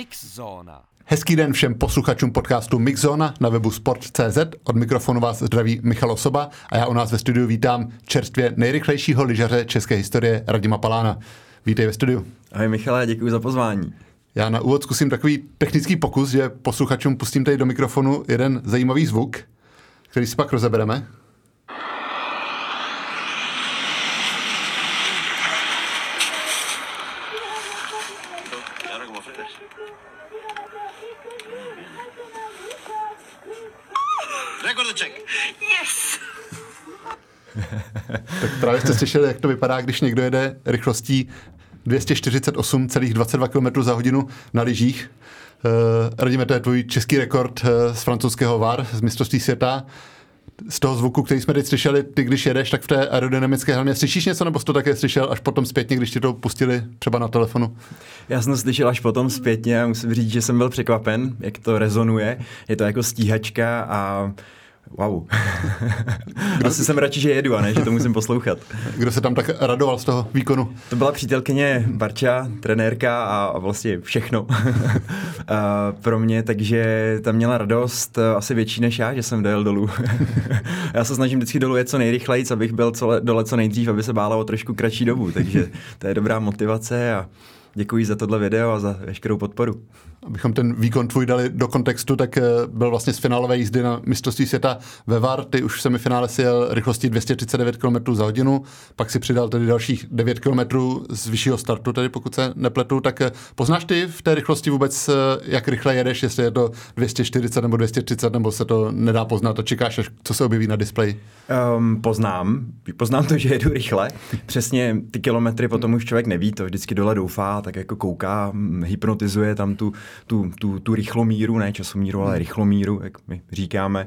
Mixzóna. Hezký den všem posluchačům podcastu Mixzona na webu sport.cz. Od mikrofonu vás zdraví Michal Osoba a já u nás ve studiu vítám čerstvě nejrychlejšího lyžaře české historie Radima Palána. Vítej ve studiu. Ahoj Michale, děkuji za pozvání. Já na úvod zkusím takový technický pokus, že posluchačům pustím tady do mikrofonu jeden zajímavý zvuk, který si pak rozebereme. Rekordeček. Yes! Tak právě jste slyšeli, jak to vypadá, když někdo jede rychlostí 248,22 km za hodinu na lyžích. Uh, Radíme, to je tvůj český rekord uh, z francouzského VAR, z mistrovství světa. Z toho zvuku, který jsme teď slyšeli, ty když jedeš, tak v té aerodynamické helmě slyšíš něco, nebo jsi to také slyšel až potom zpětně, když ti to pustili třeba na telefonu? Já jsem to slyšel až potom zpětně a musím říct, že jsem byl překvapen, jak to rezonuje. Je to jako stíhačka a Wow. Asi jsem radši, že jedu a ne, že to musím poslouchat. Kdo se tam tak radoval z toho výkonu? To byla přítelkyně Barča, trenérka a vlastně všechno pro mě, takže tam měla radost asi větší než já, že jsem dojel dolů. já se snažím vždycky dolů jet co nejrychleji, abych byl co, dole co nejdřív, aby se bála o trošku kratší dobu, takže to je dobrá motivace a děkuji za tohle video a za veškerou podporu. Abychom ten výkon tvůj dali do kontextu, tak eh, byl vlastně z finálové jízdy na mistrovství světa ve VAR. Ty už v semifinále si jel rychlostí 239 km za hodinu, pak si přidal tedy dalších 9 km z vyššího startu, tedy pokud se nepletu. Tak eh, poznáš ty v té rychlosti vůbec, eh, jak rychle jedeš, jestli je to 240 nebo 230, nebo se to nedá poznat a čekáš, až co se objeví na displeji? Um, poznám. Poznám to, že jedu rychle. Přesně ty kilometry potom už člověk neví, to vždycky dole doufá, tak jako kouká, hypnotizuje tam tu tu, tu, tu rychlomíru, ne časomíru, ale rychlomíru, jak my říkáme.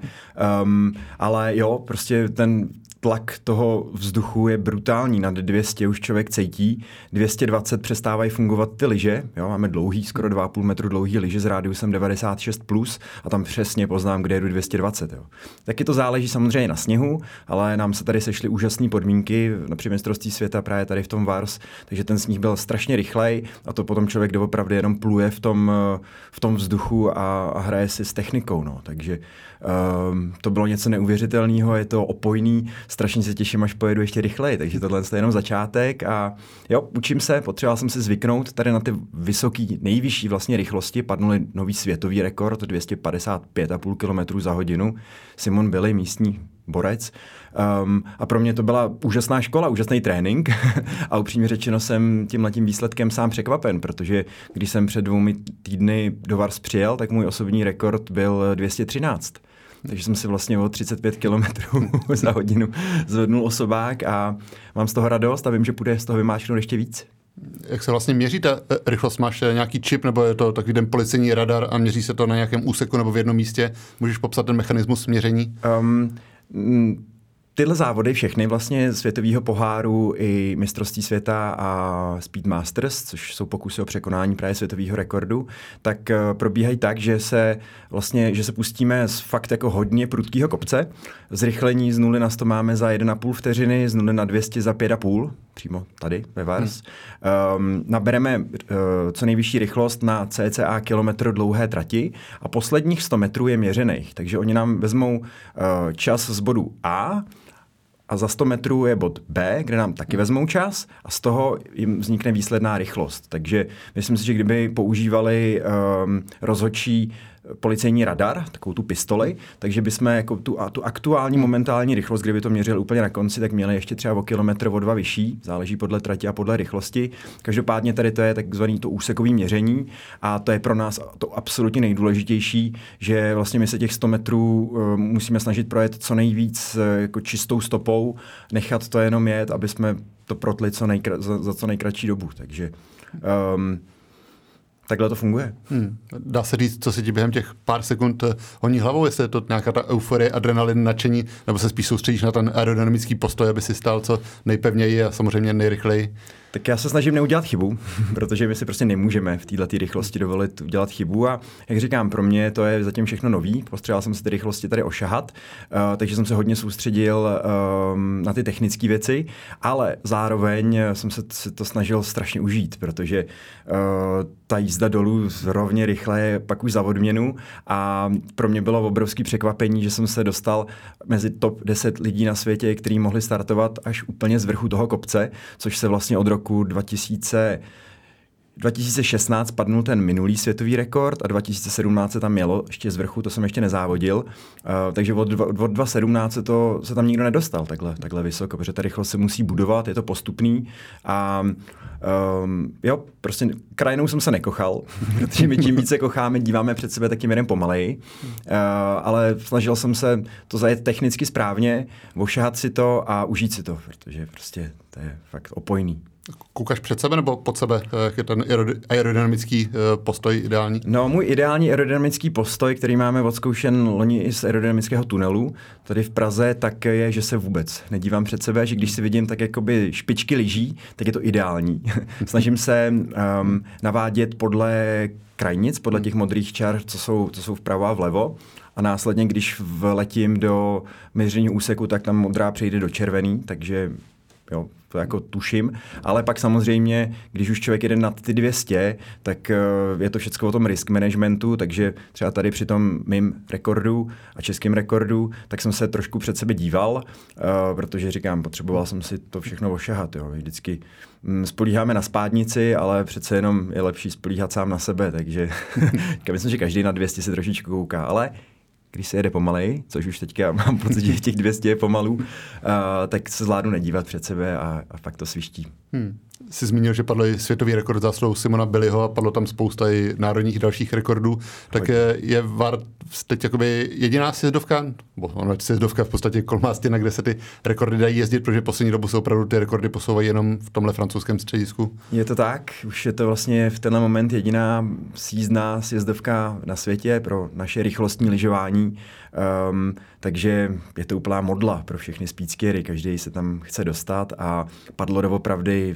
Um, ale jo, prostě ten tlak toho vzduchu je brutální. Nad 200 už člověk cítí. 220 přestávají fungovat ty lyže. Jo, máme dlouhý, skoro 2,5 metru dlouhý lyže s rádiusem 96+, plus a tam přesně poznám, kde jedu 220. Jo. Taky to záleží samozřejmě na sněhu, ale nám se tady sešly úžasné podmínky na mistrovství světa právě tady v tom Vars, takže ten sníh byl strašně rychlej a to potom člověk doopravdy jenom pluje v tom, v tom vzduchu a, a hraje si s technikou. No. Takže um, to bylo něco neuvěřitelného, je to opojný, strašně se těším, až pojedu ještě rychleji, takže tohle je jenom začátek a jo, učím se, potřeboval jsem si zvyknout tady na ty vysoké, nejvyšší vlastně rychlosti, padnul nový světový rekord, 255,5 km za hodinu, Simon Billy, místní borec. Um, a pro mě to byla úžasná škola, úžasný trénink a upřímně řečeno jsem tím letím výsledkem sám překvapen, protože když jsem před dvoumi týdny do Vars přijel, tak můj osobní rekord byl 213 takže jsem si vlastně o 35 km za hodinu zvednul osobák a mám z toho radost a vím, že půjde z toho vymáčknout ještě víc. Jak se vlastně měří ta eh, rychlost? Máš eh, nějaký čip nebo je to takový ten policejní radar a měří se to na nějakém úseku nebo v jednom místě? Můžeš popsat ten mechanismus měření? Um, Tyhle závody, všechny vlastně světového poháru i mistrovství světa a Speed Masters, což jsou pokusy o překonání právě světového rekordu, tak eh, probíhají tak, že se vlastně, že se pustíme z fakt jako hodně prudkého kopce. Zrychlení z 0 na 100 máme za 1,5 vteřiny, z 0 na 200 za 5,5, přímo tady ve Vars. Hmm. Um, nabereme uh, co nejvyšší rychlost na cca kilometr dlouhé trati a posledních 100 metrů je měřených, takže oni nám vezmou uh, čas z bodu A, a za 100 metrů je bod B, kde nám taky vezmou čas a z toho jim vznikne výsledná rychlost. Takže myslím si, že kdyby používali um, rozhodčí policejní radar, takovou tu pistoli, takže bychom jako tu, a tu aktuální momentální rychlost, kdyby to měřili úplně na konci, tak měli ještě třeba o kilometr o dva vyšší, záleží podle trati a podle rychlosti. Každopádně tady to je takzvaný to úsekový měření a to je pro nás to absolutně nejdůležitější, že vlastně my se těch 100 metrů uh, musíme snažit projet co nejvíc uh, jako čistou stopou, nechat to jenom jet, aby jsme to protli co nejkra- za, za co nejkratší dobu. Takže um, Takhle to funguje. Hmm. Dá se říct, co se ti během těch pár sekund eh, honí hlavou, jestli je to nějaká ta euforie, adrenalin, nadšení, nebo se spíš soustředíš na ten aerodynamický postoj, aby si stál co nejpevněji a samozřejmě nejrychleji? Tak já se snažím neudělat chybu, protože my si prostě nemůžeme v této rychlosti dovolit udělat chybu a jak říkám, pro mě to je zatím všechno nový. Postřeboval jsem se ty rychlosti tady ošahat, uh, takže jsem se hodně soustředil um, na ty technické věci, ale zároveň jsem se, to snažil strašně užít, protože uh, ta jízda dolů rovně rychle je pak už za odměnu a pro mě bylo obrovské překvapení, že jsem se dostal mezi top 10 lidí na světě, kteří mohli startovat až úplně z vrchu toho kopce, což se vlastně od roku 2000 2016 padnul ten minulý světový rekord a 2017 se tam mělo ještě z vrchu, to jsem ještě nezávodil. Uh, takže od, od 2017 se, to, se tam nikdo nedostal takhle, takhle vysoko, protože ta rychlost se musí budovat, je to postupný a um, jo, prostě krajinou jsem se nekochal, protože my tím více kocháme, díváme před sebe takým jeden pomaleji, uh, ale snažil jsem se to zajet technicky správně, ošahat si to a užít si to, protože prostě to je fakt opojný. Koukáš před sebe nebo pod sebe? Jak je ten aerodynamický eh, postoj ideální? No, můj ideální aerodynamický postoj, který máme odzkoušen loni z aerodynamického tunelu, tady v Praze, tak je, že se vůbec nedívám před sebe, že když si vidím tak jakoby špičky lyží, tak je to ideální. Snažím se um, navádět podle krajnic, podle těch modrých čar, co jsou, co jsou vpravo a vlevo. A následně, když vletím do měření úseku, tak tam modrá přejde do červený, takže jo, to jako tuším, ale pak samozřejmě, když už člověk jede nad ty 200, tak eh, je to všechno o tom risk managementu, takže třeba tady při tom mým rekordu a českým rekordu, tak jsem se trošku před sebe díval, eh, protože říkám, potřeboval jsem si to všechno ošahat. Jo. Vždycky hm, spolíháme na spádnici, ale přece jenom je lepší spolíhat sám na sebe, takže myslím, že každý na 200 se trošičku kouká, ale když se jede pomalej, což už teďka mám pocit, že těch 200 je pomalu, uh, tak se zvládnu nedívat před sebe a, a fakt to sviští. Hmm jsi zmínil, že padl světový rekord zásluhou Simona Billyho a padlo tam spousta i národních dalších rekordů, tak je, je VAR teď jakoby jediná sjezdovka, bo ono je sjezdovka v podstatě kolmástina, kde se ty rekordy dají jezdit, protože poslední dobu se opravdu ty rekordy posouvají jenom v tomhle francouzském středisku. Je to tak, už je to vlastně v tenhle moment jediná sízdná sjezdovka na světě pro naše rychlostní lyžování, um, takže je to úplná modla pro všechny speedskery, každý se tam chce dostat a padlo doopravdy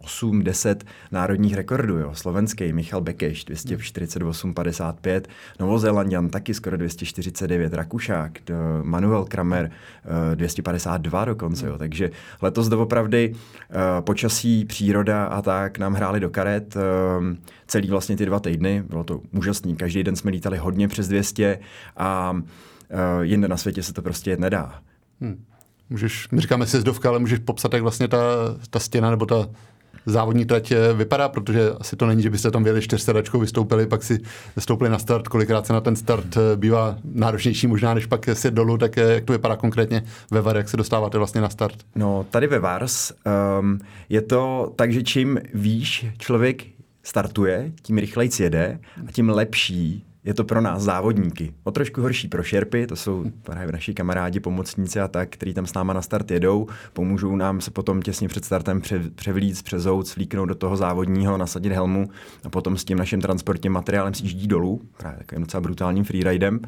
8, 10 národních rekordů. Jo. Slovenský Michal Bekeš 248,55, Novozélandian taky skoro 249, Rakušák, Manuel Kramer 252 eh, dokonce. Jo. Takže letos doopravdy eh, počasí, příroda a tak nám hráli do karet eh, celý vlastně ty dva týdny. Bylo to úžasný. Každý den jsme lítali hodně přes 200 a jinde na světě se to prostě nedá. Hmm. Můžeš, my říkáme sjezdovka, ale můžeš popsat, jak vlastně ta, ta stěna nebo ta závodní trať eh, vypadá, protože asi to není, že byste tam vyjeli čtyřsedačkou, vystoupili, pak si stoupili na start, kolikrát se na ten start eh, bývá náročnější možná, než pak si dolů, tak eh, jak to vypadá konkrétně ve VAR, jak se dostáváte vlastně na start? No, tady ve VARS um, je to tak, že čím výš člověk startuje, tím rychleji jede a tím lepší je to pro nás závodníky. O trošku horší pro šerpy, to jsou právě naši kamarádi, pomocníci a tak, kteří tam s náma na start jedou, pomůžou nám se potom těsně před startem převlít, přezout, svlíknout do toho závodního, nasadit helmu a potom s tím naším transportním materiálem sjíždí dolů, právě takovým docela brutálním freeridem.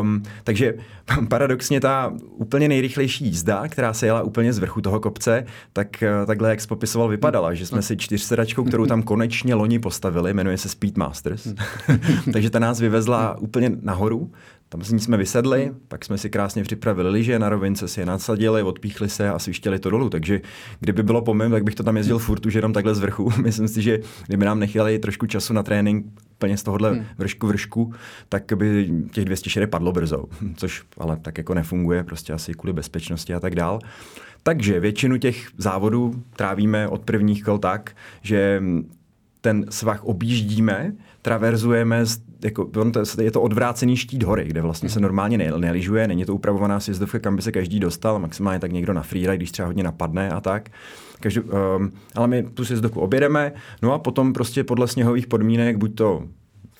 Um, takže paradoxně ta úplně nejrychlejší jízda, která se jela úplně z vrchu toho kopce, tak eh, takhle, jak jsi popisoval, vypadala, že jsme si čtyřsedačkou, kterou tam konečně loni postavili, jmenuje se Speedmasters, takže ta nás vyvezla úplně nahoru, tam z ní jsme vysedli, pak jsme si krásně připravili lyže, na rovince si je nasadili, odpíchli se a svištěli to dolů. Takže kdyby bylo po mém, tak bych to tam jezdil furt už jenom takhle z vrchu. Myslím si, že kdyby nám nechali trošku času na trénink úplně z tohohle hmm. vršku vršku, tak by těch 200 padlo brzo, což ale tak jako nefunguje, prostě asi kvůli bezpečnosti a tak dál. Takže většinu těch závodů trávíme od prvních kol tak, že ten svah objíždíme, traverzujeme, jako, je to odvrácený štít hory, kde vlastně se normálně neližuje, není to upravovaná sjezdovka, kam by se každý dostal, maximálně tak někdo na freeride, když třeba hodně napadne a tak. Každý, um, ale my tu sjezdovku objedeme, no a potom prostě podle sněhových podmínek, buď to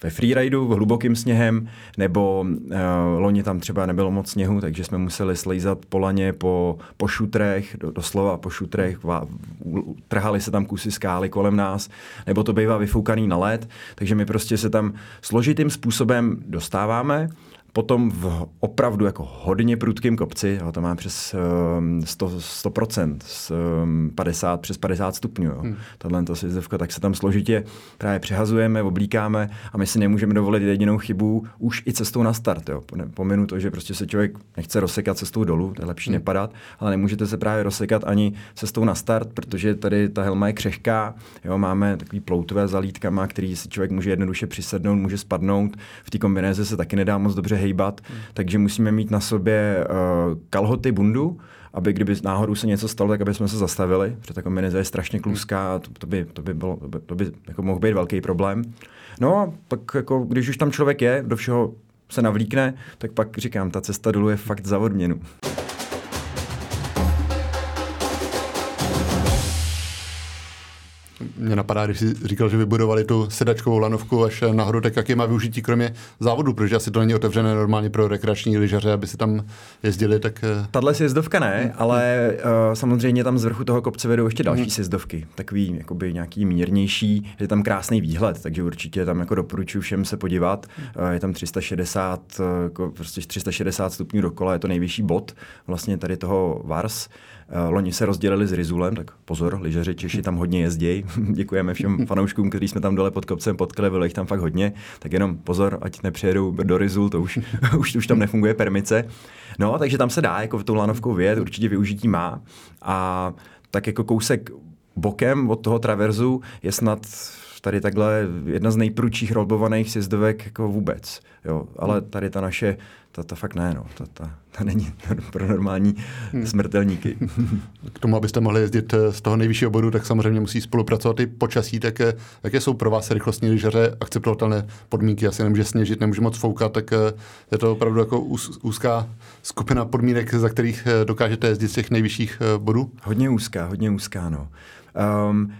ve freeridu, hlubokým sněhem, nebo uh, loni tam třeba nebylo moc sněhu, takže jsme museli slejzat po laně po, po šutrech, do, doslova po šutrech, vá, trhali se tam kusy skály kolem nás, nebo to bývá vyfoukaný na led, takže my prostě se tam složitým způsobem dostáváme, Potom v opravdu jako hodně prudkým kopci, jo, to má přes 100, 100% z 50, přes 50 stupňů. Jo. Hmm. Tahle to sjezdovka, tak se tam složitě právě přehazujeme, oblíkáme a my si nemůžeme dovolit jedinou chybu už i cestou na start. Jo. Pominu to, že prostě se člověk nechce rozsekat cestou dolů, to je lepší hmm. nepadat, ale nemůžete se právě rozsekat ani cestou na start, protože tady ta helma je křehká, jo, máme takový ploutové zalítkama, který si člověk může jednoduše přisednout, může spadnout. V té kombinéze se taky nedá moc dobře hejbat, hmm. takže musíme mít na sobě uh, kalhoty, bundu, aby kdyby náhodou se něco stalo, tak aby jsme se zastavili, protože ta kombinéze je strašně kluská a to, to, by, to by, bylo, to by, to by jako mohl být velký problém. No a pak jako, když už tam člověk je, do všeho se navlíkne, tak pak říkám, ta cesta dolů je fakt za odměnu. Mě napadá, když jsi říkal, že vybudovali tu sedačkovou lanovku až nahoru, tak jaký má využití kromě závodu, protože asi to není otevřené normálně pro rekreační lyžaře, aby si tam jezdili, tak... Eh, Tahle sjezdovka ne, hmm. ale uh, samozřejmě tam z vrchu toho kopce vedou ještě další hmm. sjezdovky, takový jakoby nějaký mírnější, je tam krásný výhled, takže určitě tam jako doporučuji všem se podívat, uh, je tam 360, uh, jako prostě 360 stupňů dokola, je to nejvyšší bod vlastně tady toho Vars, Eh, loni se rozdělili s Rizulem, tak pozor, lyžaři Češi tam hodně jezdí. Děkujeme všem fanouškům, kteří jsme tam dole pod kopcem potkali, bylo jich tam fakt hodně. Tak jenom pozor, ať nepřijedou do Rizul, to už, už, už tam nefunguje permice. No, takže tam se dá jako v tou lanovkou vyjet, určitě využití má. A tak jako kousek bokem od toho traverzu je snad tady takhle jedna z nejprudších rolbovaných sjezdovek jako vůbec. Jo. Ale tady ta naše ta, ta fakt ne, no. Ta, ta, ta není pro normální hmm. smrtelníky. K tomu, abyste mohli jezdit eh, z toho nejvyššího bodu, tak samozřejmě musí spolupracovat i počasí. Tak eh, jaké jsou pro vás rychlostní lyžaře akceptovatelné podmínky? Asi nemůže sněžit, nemůže moc foukat, tak eh, je to opravdu jako úzká skupina podmínek, za kterých dokážete jezdit z těch nejvyšších bodů? Hodně úzká, hodně úzká, no. Um,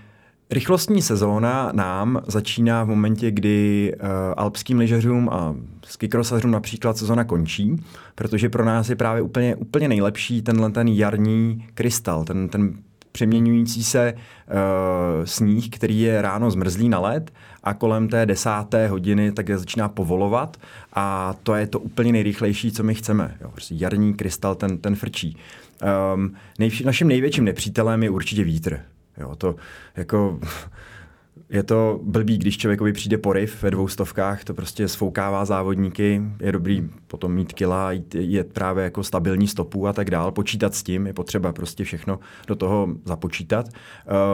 Rychlostní sezóna nám začíná v momentě, kdy uh, alpským lyžařům a skikrosařům například sezóna končí, protože pro nás je právě úplně, úplně nejlepší tenhle ten jarní krystal, ten, ten přeměňující se uh, sníh, který je ráno zmrzlý na led a kolem té desáté hodiny tak začíná povolovat a to je to úplně nejrychlejší, co my chceme. Jo, prostě jarní krystal, ten, ten frčí. Um, nejvši, naším největším nepřítelem je určitě vítr. Jo, to jako je to blbý, když člověkovi přijde poryv ve dvou stovkách, to prostě sfoukává závodníky, je dobrý potom mít kila, je právě jako stabilní stopu a tak dál, počítat s tím, je potřeba prostě všechno do toho započítat.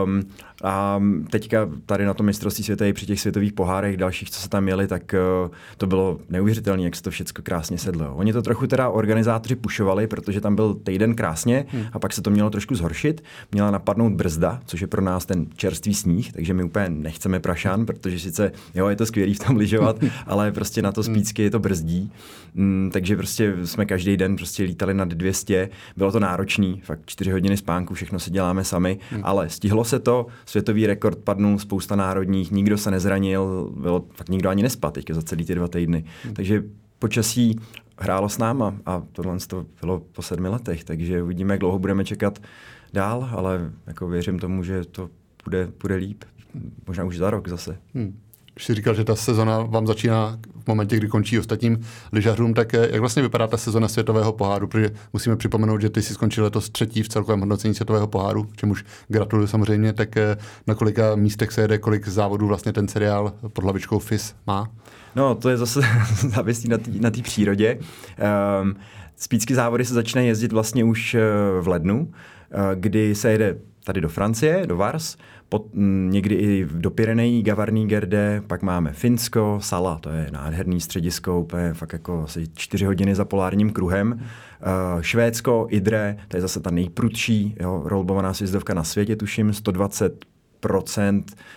Um, a teďka tady na tom mistrovství světa i při těch světových pohárech dalších, co se tam měli, tak uh, to bylo neuvěřitelné, jak se to všechno krásně sedlo. Oni to trochu teda organizátoři pušovali, protože tam byl týden krásně hmm. a pak se to mělo trošku zhoršit. Měla napadnout brzda, což je pro nás ten čerstvý sníh, takže my úplně nechceme prašan, protože sice jo, je to skvělý v tom lyžovat, ale prostě na to hmm. spícky je to brzdí. Mm, takže prostě jsme každý den prostě lítali nad 200. Bylo to náročný, fakt 4 hodiny spánku, všechno si děláme sami, hmm. ale stihlo se to, světový rekord padnul, spousta národních, nikdo se nezranil, bylo fakt nikdo ani nespad teďka za celý ty dva týdny. Hmm. Takže počasí hrálo s náma a tohle to bylo po sedmi letech, takže uvidíme, jak dlouho budeme čekat dál, ale jako věřím tomu, že to bude, bude líp možná už za rok zase. Hmm. Když jsi říkal, že ta sezona vám začíná v momentě, kdy končí ostatním lyžařům, tak eh, jak vlastně vypadá ta sezona světového poháru? Protože musíme připomenout, že ty jsi skončil letos třetí v celkovém hodnocení světového poháru, čemuž gratuluju samozřejmě. Tak eh, na kolika místech se jede, kolik závodů vlastně ten seriál pod hlavičkou FIS má? No, to je zase závislí na té přírodě. Um, Spícky závody se začínají jezdit vlastně už eh, v lednu, kdy se jede tady do Francie, do Vars, pod, m, někdy i do Pyrenejí, Gavarní Gerde, pak máme Finsko, Sala, to je nádherný středisko, úplně fakt jako asi čtyři hodiny za polárním kruhem. Uh, Švédsko, Idre, to je zase ta nejprudší jo, rolbovaná sjezdovka na světě, tuším, 120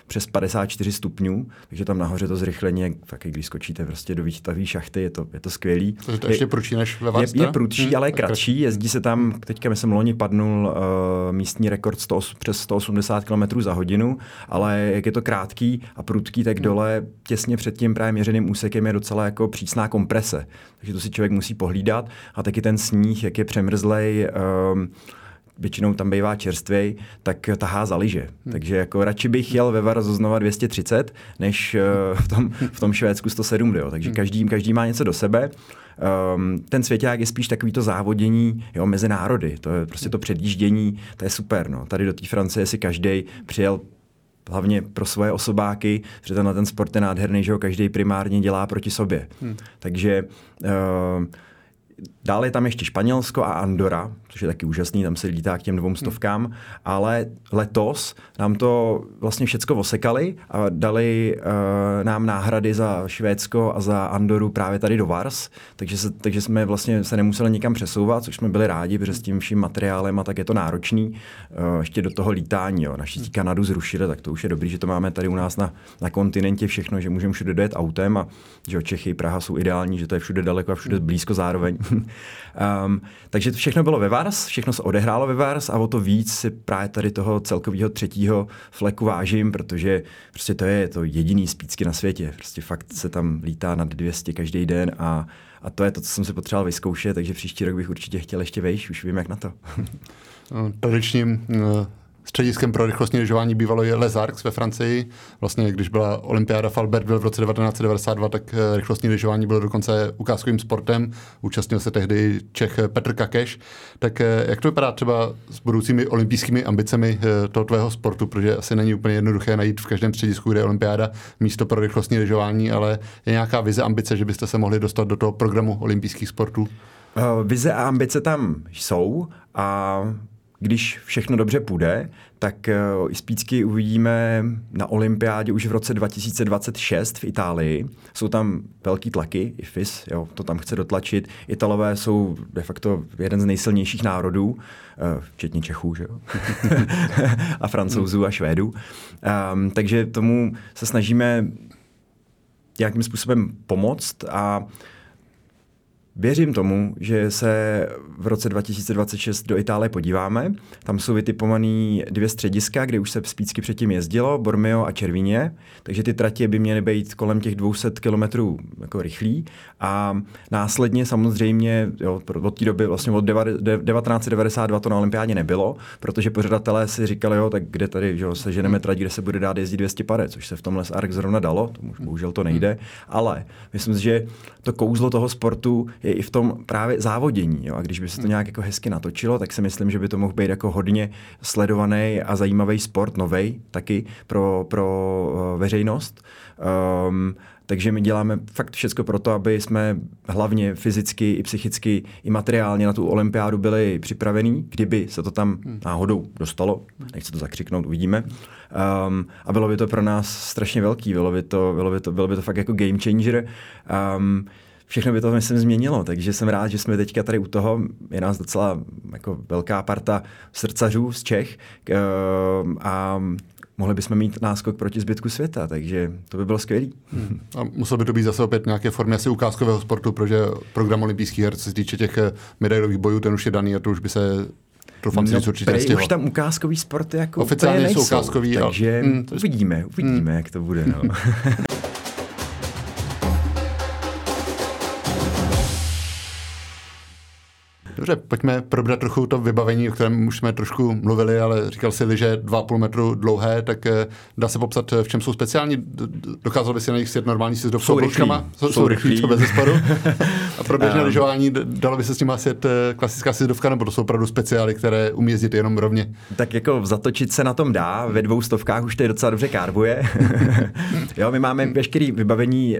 přes 54 stupňů, takže tam nahoře to zrychlení, taky když skočíte prostě do výtavý šachty, je to, je to skvělý. Takže to je ještě prudší než ve Je, je prudší, hmm, ale je kratší, jezdí se tam, teďka myslím loni padnul uh, místní rekord 100, přes 180 km za hodinu, ale jak je to krátký a prudký, tak hmm. dole těsně před tím právě měřeným úsekem je docela jako přísná komprese, takže to si člověk musí pohlídat a taky ten sníh, jak je přemrzlej, uh, většinou tam bývá čerstvý, tak tahá za lyže. Hmm. Takže jako radši bych jel ve Varzu znova 230, než uh, v, tom, v tom Švédsku 107. Jo. Takže hmm. každý, každý má něco do sebe. Um, ten svěťák je spíš takový to závodění jo, mezi národy. To je prostě to předjíždění, to je super. No. Tady do té Francie si každý přijel hlavně pro svoje osobáky, že tenhle ten sport je nádherný, že ho každý primárně dělá proti sobě. Hmm. Takže uh, Dále je tam ještě Španělsko a Andora, což je taky úžasný, tam se lítá k těm dvou stovkám, hmm. ale letos nám to vlastně všecko osekali a dali uh, nám náhrady za Švédsko a za Andoru právě tady do Vars, takže, se, takže jsme vlastně se nemuseli nikam přesouvat, což jsme byli rádi, protože s tím vším materiálem a tak je to náročný. Uh, ještě do toho lítání, jo. Naštěstí Kanadu zrušili, tak to už je dobrý, že to máme tady u nás na, na kontinentě všechno, že můžeme všude dojet autem a že Čechy, Praha jsou ideální, že to je všude daleko a všude blízko zároveň. um, takže to všechno bylo ve Vars, všechno se odehrálo ve Vars a o to víc si právě tady toho celkového třetího fleku vážím, protože prostě to je to jediný spícky na světě. Prostě fakt se tam lítá nad 200 každý den a, a to je to, co jsem si potřeboval vyzkoušet, takže příští rok bych určitě chtěl ještě vejš, už vím jak na to. No, tradičním eh, Střediskem pro rychlostní lyžování bývalo je Les Arcs ve Francii. Vlastně, když byla olympiáda v Albertville v roce 1992, tak eh, rychlostní lyžování bylo dokonce ukázkovým sportem. Účastnil se tehdy Čech Petr Kakeš. Tak eh, jak to vypadá třeba s budoucími olympijskými ambicemi eh, toho tvého sportu? Protože asi není úplně jednoduché najít v každém středisku, kde je olympiáda, místo pro rychlostní lyžování, ale je nějaká vize, ambice, že byste se mohli dostat do toho programu olympijských sportů? Vize a ambice tam jsou a když všechno dobře půjde, tak eh, Ispícky uvidíme na olympiádě už v roce 2026 v Itálii. Jsou tam velký tlaky, IFIS, jo, to tam chce dotlačit. Italové jsou de facto jeden z nejsilnějších národů, eh, včetně Čechů, že jo? a Francouzů a Švédů. Um, takže tomu se snažíme nějakým způsobem pomoct a Věřím tomu, že se v roce 2026 do Itálie podíváme. Tam jsou vytipované dvě střediska, kde už se spícky předtím jezdilo, Bormio a Červíně, takže ty tratě by měly být kolem těch 200 km jako rychlý. A následně samozřejmě jo, od té doby, vlastně od 1992 to na olympiádě nebylo, protože pořadatelé si říkali, jo, tak kde tady že se ženeme trať, kde se bude dát jezdit 200 pare, což se v tomhle Ark zrovna dalo, to bohužel to nejde, ale myslím si, že to kouzlo toho sportu je i v tom právě závodění. Jo? A když by se to hmm. nějak jako hezky natočilo, tak si myslím, že by to mohl být jako hodně sledovaný a zajímavý sport, novej taky pro, pro uh, veřejnost. Um, takže my děláme fakt všechno pro to, aby jsme hlavně fyzicky i psychicky i materiálně na tu olympiádu byli připravení, kdyby se to tam hmm. náhodou dostalo. Nechci to zakřiknout, uvidíme. Um, a bylo by to pro nás strašně velký, bylo by to, bylo by to, bylo by to fakt jako game changer. Um, všechno by to, myslím, změnilo. Takže jsem rád, že jsme teďka tady u toho. Je nás docela jako velká parta srdcařů z Čech ehm, a mohli bychom mít náskok proti zbytku světa, takže to by bylo skvělé. Hmm. A musel by to být zase opět nějaké formy asi ukázkového sportu, protože program olympijských her, co se týče těch eh, medailových bojů, ten už je daný a to už by se Doufám, no, určitě prej, už tam ukázkový sport jako Oficiálně jsou ukázkový. Takže a... hmm, uvidíme, uvidíme, hmm. jak to bude. No. Dobře, pojďme probrat trochu to vybavení, o kterém už jsme trošku mluvili, ale říkal si, že 2,5 metru dlouhé, tak eh, dá se popsat, v čem jsou speciální. Dokázal by si na nich sjet normální s Jsou, rychlí. Jsou, jsou rychlí, to bez zesporu. A pro běžné um. lyžování dalo by se s nimi sjet eh, klasická sizdovka, nebo to jsou opravdu speciály, které umí jezdit jenom rovně? Tak jako zatočit se na tom dá, ve dvou stovkách už to je docela dobře karbuje. jo, my máme veškerý vybavení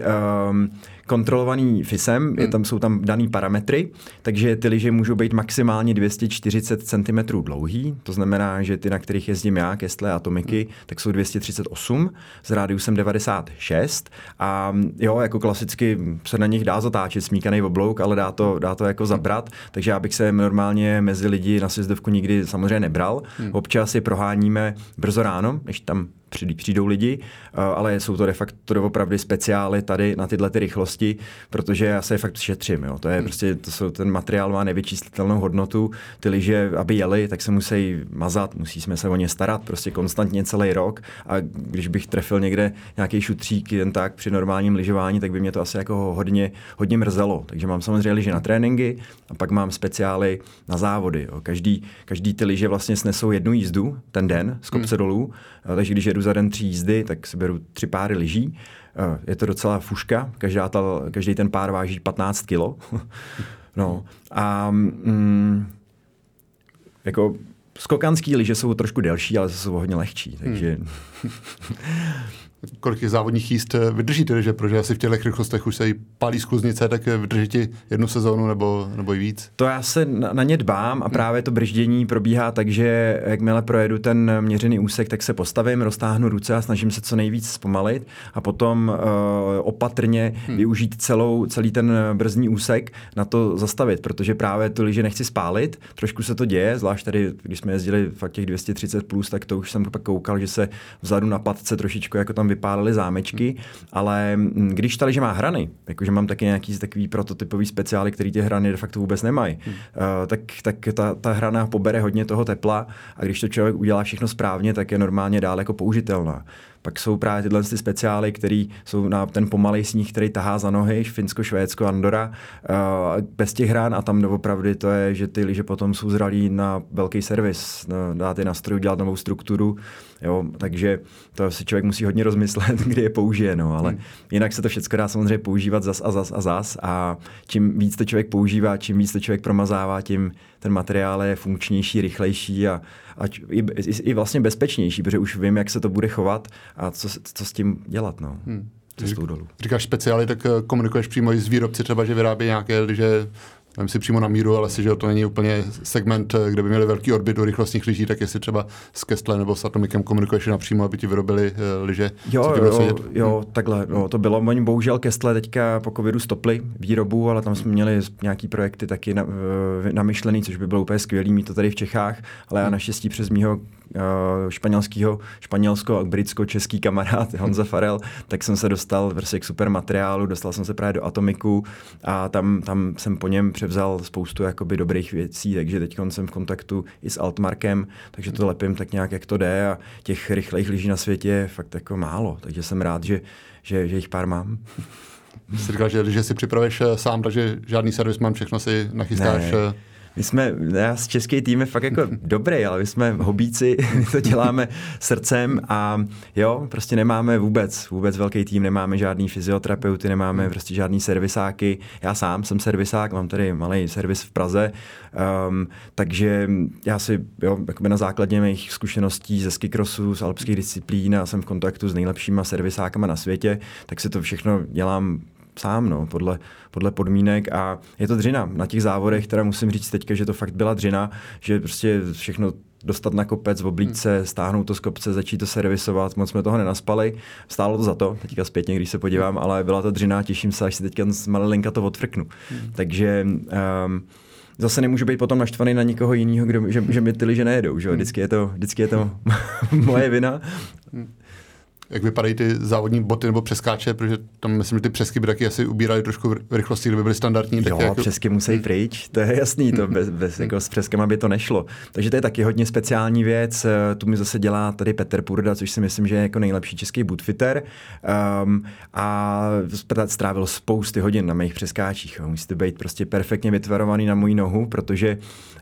um, kontrolovaný FISem, hmm. je tam, jsou tam daný parametry, takže ty lyže můžou být maximálně 240 cm dlouhý, to znamená, že ty, na kterých jezdím já, Kestle a Atomiky, hmm. tak jsou 238 s rádiusem 96 a jo, jako klasicky se na nich dá zatáčet smíkaný oblouk, ale dá to, dá to jako hmm. zabrat, takže já bych se normálně mezi lidi na sjezdovku nikdy samozřejmě nebral. Hmm. Občas si proháníme brzo ráno, než tam přijdou lidi, uh, ale jsou to de facto opravdu speciály tady na tyhle ty rychlosti, protože já se je fakt šetřím. Jo. To je hmm. prostě, to jsou, ten materiál má nevyčíslitelnou hodnotu. Ty lyže, aby jeli, tak se musí mazat, musíme se o ně starat prostě konstantně celý rok a když bych trefil někde nějaký šutřík jen tak při normálním lyžování, tak by mě to asi jako hodně, hodně mrzelo. Takže mám samozřejmě lyže na tréninky a pak mám speciály na závody. Jo. Každý, každý ty lyže vlastně snesou jednu jízdu ten den z kopce hmm. dolů, takže když jedu za den tři jízdy, tak si beru tři páry lyží. Je to docela fuška, každá ta, každý ten pár váží 15 kilo. no a mm, jako skokanský lyže jsou trošku delší, ale jsou hodně lehčí, takže... Hmm. kolik těch závodních jíst eh, vydržíte, že protože asi v těch rychlostech už se jí pálí skluznice, tak eh, vydržíte jednu sezónu nebo, nebo i víc? To já se na, na ně dbám a právě to brždění probíhá tak, že jakmile projedu ten měřený úsek, tak se postavím, roztáhnu ruce a snažím se co nejvíc zpomalit a potom uh, opatrně hmm. využít celou, celý ten brzdní úsek na to zastavit, protože právě tu liže nechci spálit, trošku se to děje, zvlášť tady, když jsme jezdili fakt těch 230+, plus, tak to už jsem pak koukal, že se vzadu na patce trošičku jako tam tam vypálili zámečky, ale mm, když ta liže má hrany, jakože mám taky nějaký takový prototypový speciály, který ty hrany de facto vůbec nemají, hmm. uh, tak, tak ta, ta hrana pobere hodně toho tepla a když to člověk udělá všechno správně, tak je normálně dál jako použitelná. Pak jsou právě tyhle ty speciály, které jsou na ten pomalej sníh, který tahá za nohy, Finsko, Švédsko, Andora, uh, bez těch hrán a tam opravdu to je, že ty liže potom jsou zralí na velký servis, dát je na stroj, udělat novou strukturu, jo, takže to si člověk musí hodně rozmyslet, kdy je použije, no, ale hmm. jinak se to všechno dá samozřejmě používat zas a zas a zas a čím víc to člověk používá, čím víc to člověk promazává, tím ten materiál je funkčnější, rychlejší a, a i, i, i vlastně bezpečnější, protože už vím, jak se to bude chovat a co, co s tím dělat. No. Hmm. dolů. Říkáš speciály, tak eh, komunikuješ přímo i s výrobci třeba, že vyrábí nějaké že nevím si přímo na míru, ale si, že to není úplně segment, eh, kde by měli velký odbyt do rychlostních lyží, tak jestli třeba s Kestle nebo s Atomikem komunikuješ napřímo, aby ti vyrobili uh, lyže. Jo, jo, jo, takhle, no, to bylo, oni bohužel Kestle teďka po covidu stopli výrobu, ale tam jsme měli nějaký projekty taky na, namyšlený, což by bylo úplně skvělý mít to tady v Čechách, ale já hmm. naštěstí přes mýho Eh, španělského, španělsko, britsko, český kamarád Honza Farel, tak jsem se dostal prostě k super materiálu, dostal jsem se právě do Atomiku a tam, tam jsem po něm převzal spoustu jakoby dobrých věcí, takže teď jsem v kontaktu i s Altmarkem, takže to lepím tak nějak, jak to jde a těch rychlejch lyží na světě je fakt jako málo, takže jsem rád, že, že, že jich pár mám. Jsi říkal, že, že si připravuješ eh, sám, takže žádný servisman, všechno si nachystáš. Ne, eh, my jsme, s český tým je fakt jako dobrý, ale my jsme hobíci, my to děláme srdcem a jo, prostě nemáme vůbec, vůbec velký tým, nemáme žádný fyzioterapeuty, nemáme hmm. prostě žádný servisáky. Já sám jsem servisák, mám tady malý servis v Praze, um, takže já si, jo, na základě mých zkušeností ze skikrosu, z alpských disciplín a jsem v kontaktu s nejlepšíma servisákama na světě, tak si to všechno dělám sám, no, podle, podle podmínek a je to dřina. Na těch závodech, teda musím říct teďka, že to fakt byla dřina, že prostě všechno dostat na kopec v oblíčce, hmm. stáhnout to z kopce, začít to servisovat, moc jsme toho nenaspali. Stálo to za to, teďka zpětně, když se podívám, ale byla to dřina, těším se, až si teďka z malinka to odfrknu. Hmm. Takže um, zase nemůžu být potom naštvaný na nikoho jiného, kdo, že, že mi ty liže nejedou. Že? Hmm. Vždycky je to, vždycky je to moje vina jak vypadají ty závodní boty nebo přeskáče, protože tam myslím, že ty přesky by taky asi ubírali trošku v rychlosti, kdyby byly standardní. Jo, jak... přesky musí hmm. pryč, to je jasný, to bez, bez, jako s přeskama by to nešlo. Takže to je taky hodně speciální věc, eh, tu mi zase dělá tady Petr Purda, což si myslím, že je jako nejlepší český bootfitter um, a strávil spousty hodin na mých přeskáčích. Musíte být prostě perfektně vytvarovaný na moji nohu, protože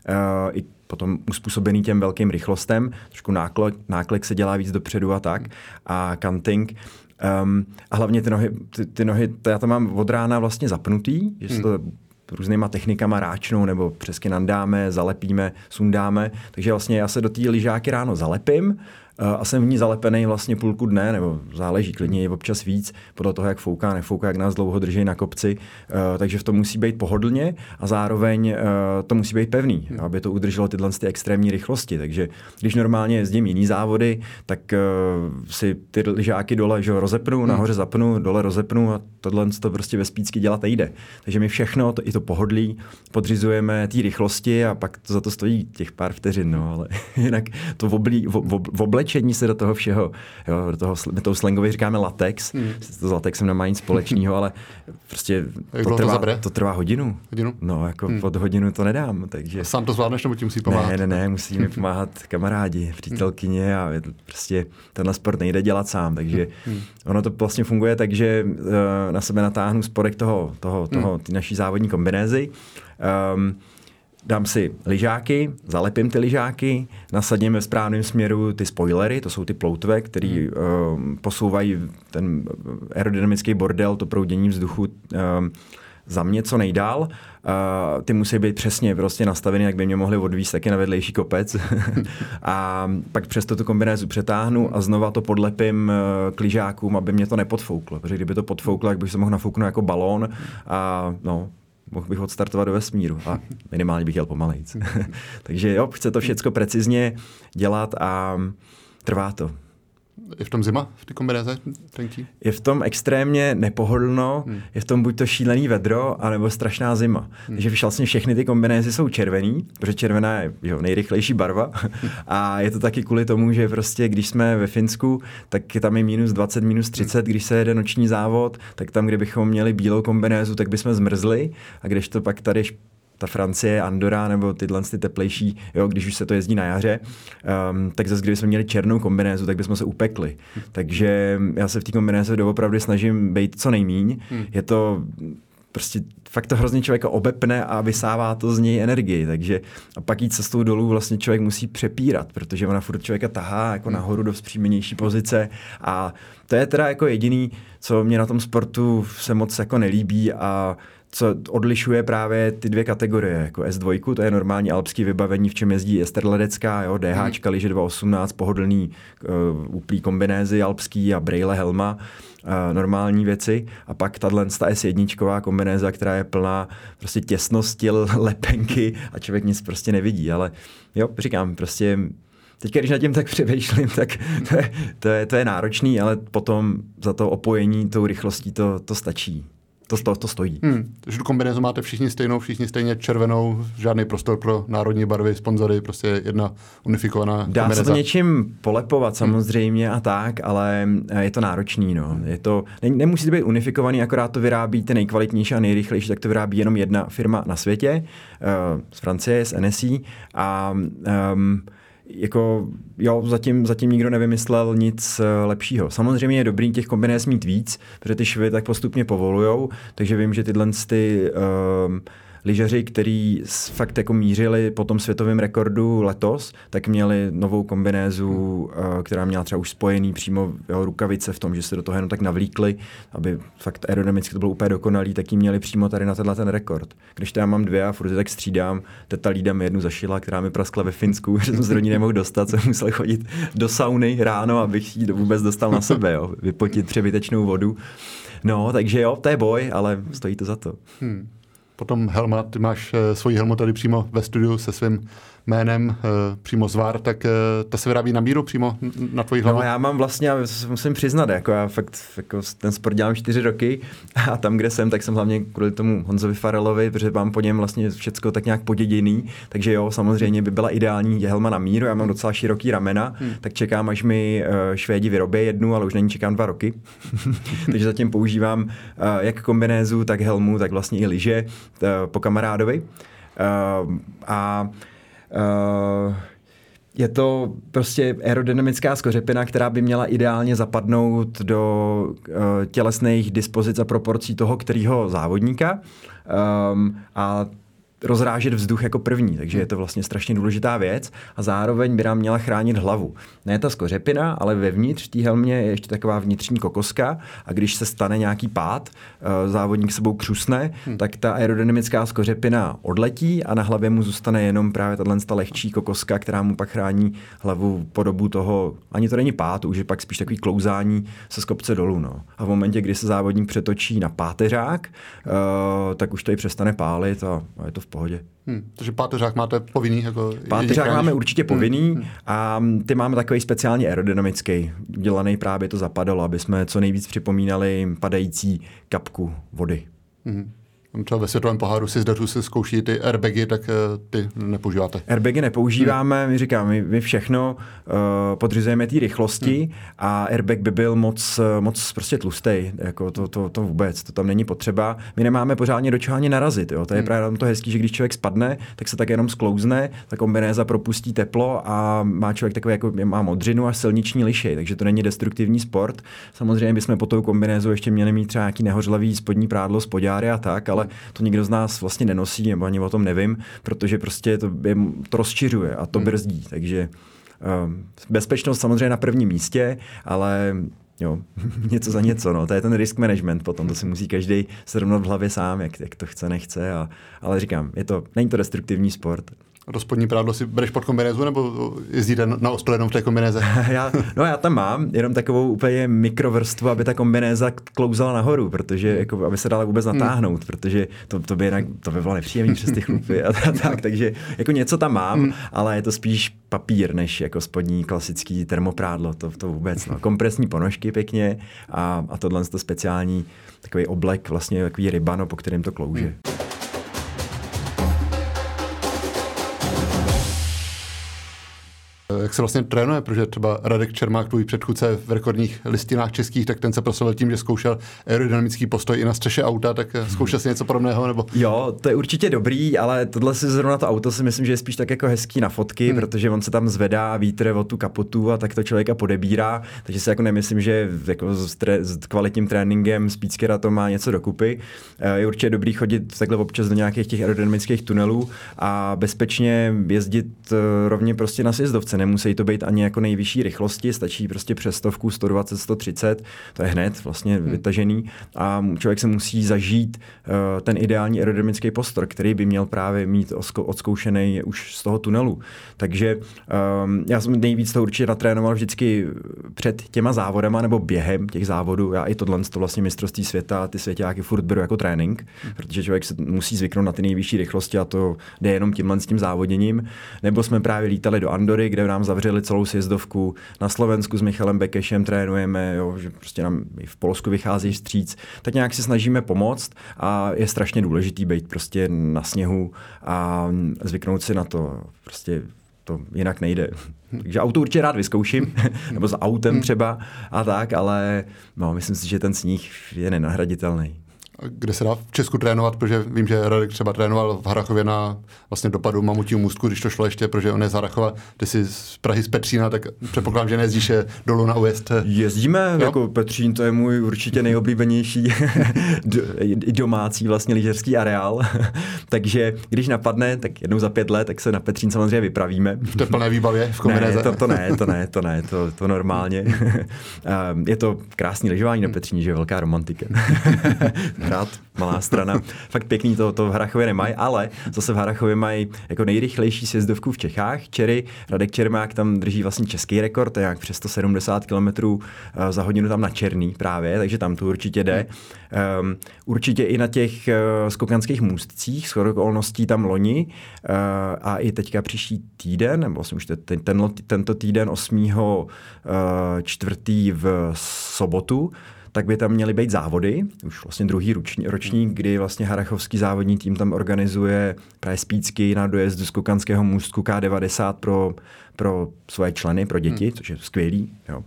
uh, i potom uspůsobený těm velkým rychlostem, trošku náklek, náklek se dělá víc dopředu a tak, a kanting. Um, a hlavně ty nohy, ty, ty nohy, to já to mám od rána vlastně zapnutý, že se to hmm. různýma technikama ráčnou nebo přesky nandáme, zalepíme, sundáme. Takže vlastně já se do té lyžáky ráno zalepím, a jsem v ní zalepený vlastně půlku dne, nebo záleží klidně je občas víc, podle toho, jak fouká, nefouká, jak nás dlouho drží na kopci, eh, takže v tom musí být pohodlně a zároveň eh, to musí být pevný, hmm. aby to udrželo tyhle ty extrémní rychlosti. Takže když normálně jezdím jiný závody, tak eh, si ty lyžáky dole že rozepnu, hmm. nahoře zapnu, dole rozepnu a tohle to prostě ve spícky dělat nejde. Takže my všechno, to, i to pohodlí, podřizujeme té rychlosti a pak to za to stojí těch pár vteřin, no, ale jinak to v, oblí, v, v, v oblečení se do toho všeho, jo, do toho, my to slangově říkáme latex, hmm. to s latexem nemá nic společného, ale prostě to trvá, to, to trvá hodinu. Hodinu? No, jako hmm. pod hodinu to nedám, takže... A sám to zvládneš, nebo ti musí pomáhat? Ne, ne, ne, musí mi pomáhat kamarádi, přítelkyně a prostě tenhle sport nejde dělat sám, takže hmm. ono to vlastně funguje tak, že uh, na sebe natáhnu spodek toho, toho, toho hmm. naší závodní kombinézy. Um, dám si lyžáky, zalepím ty lyžáky, nasadím ve správném směru ty spoilery, to jsou ty ploutve, které hmm. uh, posouvají ten aerodynamický bordel, to proudění vzduchu uh, za mě co nejdál. Uh, ty musí být přesně prostě nastaveny, jak by mě mohli odvíst taky na vedlejší kopec. a pak přesto tu kombinézu přetáhnu a znova to podlepím uh, k lyžákům, aby mě to nepodfouklo. Protože kdyby to podfouklo, tak bych se mohl nafouknout jako balón a no, mohl bych odstartovat do vesmíru a minimálně bych jel pomalejc. Takže jo, chce to všechno precizně dělat a trvá to. Je v tom zima, v té kombinéze tenký? Je v tom extrémně nepohodlno, hmm. je v tom buď to šílený vedro, anebo strašná zima. Hmm. Takže vlastně všechny ty kombinézy jsou červený, protože červená je jo, nejrychlejší barva. Hmm. A je to taky kvůli tomu, že prostě když jsme ve Finsku, tak je tam je minus 20, minus 30, hmm. když se jede noční závod, tak tam, kdybychom měli bílou kombinézu, tak bychom zmrzli. A když to pak tady ta Francie, Andora nebo tyhle ty teplejší, jo, když už se to jezdí na jaře, um, tak zase kdybychom měli černou kombinézu, tak bychom se upekli. Hmm. Takže já se v té kombinéze doopravdy snažím být co nejmíň. Hmm. Je to prostě fakt to hrozně člověka obepne a vysává to z něj energii, takže a pak jít cestou dolů vlastně člověk musí přepírat, protože ona furt člověka tahá jako nahoru do vzpřímenější pozice a to je teda jako jediný, co mě na tom sportu se moc jako nelíbí a co odlišuje právě ty dvě kategorie, jako S2, to je normální alpský vybavení, v čem jezdí Ester Ledecká, jo, DH, hmm. liže 218, pohodlný uh, úplný kombinézy alpský a brejle helma, uh, normální věci. A pak tahle S1 kombinéza, která je plná prostě těsnosti, lepenky a člověk nic prostě nevidí. Ale jo, říkám, prostě Teď, když nad tím tak přemýšlím, tak to je, to, je, to je náročný, ale potom za to opojení tou rychlostí to, to stačí to, to, to stojí. Hmm. Tu kombinézu máte všichni stejnou, všichni stejně červenou, žádný prostor pro národní barvy, sponzory, prostě jedna unifikovaná Dá kombinéza. se to něčím polepovat hmm. samozřejmě hmm. a tak, ale eh, je to náročný. No. Je to, ne, nemusí to být unifikovaný, akorát to vyrábí ten nejkvalitnější a nejrychlejší, tak to vyrábí jenom jedna firma na světě, uh, z Francie, z NSI a um, jako jo, zatím, zatím nikdo nevymyslel nic eh, lepšího. Samozřejmě je dobrý těch kombinéz mít víc, protože ty švy tak postupně povolujou, takže vím, že tyhle ty um, lyžaři, kteří fakt jako mířili po tom světovém rekordu letos, tak měli novou kombinézu, hmm. která měla třeba už spojený přímo jeho rukavice v tom, že se do toho jenom tak navlíkli, aby fakt aerodynamicky to bylo úplně dokonalý, tak ji měli přímo tady na tenhle ten rekord. Když já mám dvě a furt tak střídám, teta Lída mi jednu zašila, která mi praskla ve Finsku, že jsem z rodiny nemohl dostat, jsem musel chodit do sauny ráno, abych ji vůbec dostal na sebe, jo, vypotit přebytečnou vodu. No, takže jo, to je boj, ale stojí to za to. Hmm. Potom Helma, ty máš uh, svoji helmu tady přímo ve studiu se svým jménem, uh, přímo zvár, tak uh, ta se vyrábí na míru přímo na tvoji hlavu? No já mám vlastně, já musím přiznat, jako já fakt jako ten sport dělám čtyři roky a tam, kde jsem, tak jsem hlavně kvůli tomu Honzovi Farelovi, protože mám po něm vlastně všechno tak nějak poděděný, takže jo, samozřejmě by byla ideální helma na míru, já mám docela široký ramena, hmm. tak čekám, až mi uh, Švédi vyrobí jednu, ale už na ní čekám dva roky, takže zatím používám uh, jak kombinézu, tak helmu, tak vlastně i lyže uh, po kamarádovi. Uh, a je to prostě aerodynamická skořepina, která by měla ideálně zapadnout do uh, tělesných dispozic a proporcí toho kterého závodníka. Um, a rozrážet vzduch jako první, takže je to vlastně strašně důležitá věc a zároveň by nám měla chránit hlavu. Ne ta skořepina, ale vevnitř té helmě je ještě taková vnitřní kokoska a když se stane nějaký pád, eh, závodník sebou křusne, hmm. tak ta aerodynamická skořepina odletí a na hlavě mu zůstane jenom právě tato lehčí kokoska, která mu pak chrání hlavu po dobu toho, ani to není pád, už je pak spíš takový klouzání se z kopce dolů. No. A v momentě, kdy se závodník přetočí na páteřák, uh, tak už to i přestane pálit a, a je to v pohodě. Hmm, takže páteřák máte povinný? Jako páteřák máme určitě hmm, povinný hmm. a ty máme takový speciálně aerodynamický, dělaný právě to zapadalo, aby jsme co nejvíc připomínali padající kapku vody. Hmm. Třeba ve světovém poháru si zdařu si zkouší ty airbagy, tak eh, ty nepoužíváte. Airbagy nepoužíváme, hmm. my říkám, my, my všechno uh, podřizujeme té rychlosti hmm. a airbag by byl moc, moc prostě tlustý, jako to, to, to, vůbec, to tam není potřeba. My nemáme pořádně do čeho ani narazit, jo. to je hmm. právě to hezký, že když člověk spadne, tak se tak jenom sklouzne, ta kombinéza propustí teplo a má člověk takový, jako má modřinu a silniční lišej, takže to není destruktivní sport. Samozřejmě bychom po tou kombinézu ještě měli mít třeba nějaký nehořlavý spodní prádlo, spodňáry a tak, ale to nikdo z nás vlastně nenosí, nebo ani o tom nevím, protože prostě to, je, to rozčiřuje a to hmm. brzdí. Takže um, bezpečnost samozřejmě na prvním místě, ale Jo, něco za něco, no. To je ten risk management potom, to si musí každý srovnat v hlavě sám, jak, jak to chce, nechce. A, ale říkám, je to, není to destruktivní sport. Spodní prádlo si bereš pod kombinézu nebo jezdíte na ostro v té kombinéze? já, no já tam mám jenom takovou úplně mikrovrstvu, aby ta kombinéza klouzala nahoru, protože jako, aby se dala vůbec hmm. natáhnout, hmm. protože to, to, by jinak, to by bylo nepříjemné přes ty chlupy a tak, tak, takže jako něco tam mám, hmm. ale je to spíš papír, než jako spodní klasický termoprádlo, to, to vůbec. No. Kompresní ponožky pěkně a, a tohle to speciální takový oblek, vlastně takový rybano, po kterém to klouže. Hmm. Jak se vlastně trénuje, protože třeba Radek Čermák, tvůj předchůdce v rekordních listinách českých, tak ten se proslavil tím, že zkoušel aerodynamický postoj i na střeše auta, tak eh, zkoušel si něco podobného? Nebo? Jo, to je určitě dobrý, ale tohle si zrovna to auto si myslím, že je spíš tak jako hezký na fotky, hmm. protože on se tam zvedá vítr o tu kapotu a tak to člověka podebírá, takže si jako nemyslím, že jako s, tré, s kvalitním tréninkem Speedskera to má něco dokupy. Eh, je určitě dobrý chodit takhle občas do nějakých těch aerodynamických tunelů a bezpečně jezdit eh, rovně prostě na sjezdovce nemusí to být ani jako nejvyšší rychlosti, stačí prostě přes stovku 120, 130, to je hned vlastně hmm. vytažený a člověk se musí zažít uh, ten ideální aerodynamický postor, který by měl právě mít odzkoušený už z toho tunelu. Takže um, já jsem nejvíc to určitě natrénoval vždycky před těma závodama nebo během těch závodů. Já i tohle to vlastně mistrovství světa, ty světáky furt beru jako trénink, hmm. protože člověk se musí zvyknout na ty nejvyšší rychlosti a to jde jenom tímhle s tím závoděním. Nebo jsme právě lítali do Andory, kde nám zavřeli celou sjezdovku. Na Slovensku s Michalem Bekešem trénujeme, jo, že prostě nám i v Polsku vychází vstříc. Tak nějak si snažíme pomoct a je strašně důležitý být prostě na sněhu a zvyknout si na to. Prostě to jinak nejde. Takže auto určitě rád vyzkouším, nebo s autem třeba a tak, ale no, myslím si, že ten sníh je nenahraditelný kde se dá v Česku trénovat, protože vím, že Radek třeba trénoval v Harachově na vlastně dopadu Mamutího můstku, když to šlo ještě, protože on je z Harachova, ty jsi z Prahy z Petřína, tak předpokládám, že nejezdíš dolů na ujezd. Jezdíme, jo? jako Petřín, to je můj určitě nejoblíbenější domácí vlastně lyžařský areál, takže když napadne, tak jednou za pět let, tak se na Petřín samozřejmě vypravíme. V té plné výbavě v kombinéze? Ne, to, to ne, to ne, to ne, to, to normálně. je to krásný lyžování na Petříně, že je velká romantika hrát, malá strana. Fakt pěkný to, to v Harachově nemají, ale zase v Harachově mají jako nejrychlejší sjezdovku v Čechách. Čery, Radek Čermák tam drží vlastně český rekord, to je jak přes 170 km eh, za hodinu tam na Černý právě, takže tam to určitě jde. Um, určitě i na těch uh, skokanských můstcích, s okolností tam loni uh, a i teďka příští týden, nebo vlastně už ten, ten, tento týden 8. Uh, čtvrtý v sobotu, tak by tam měly být závody, už vlastně druhý ruční, ročník, kdy vlastně Harachovský závodní tým tam organizuje právě spícky na dojezdu z Kukanského můstku K90 pro, pro svoje členy, pro děti, hmm. což je skvělý. Jo.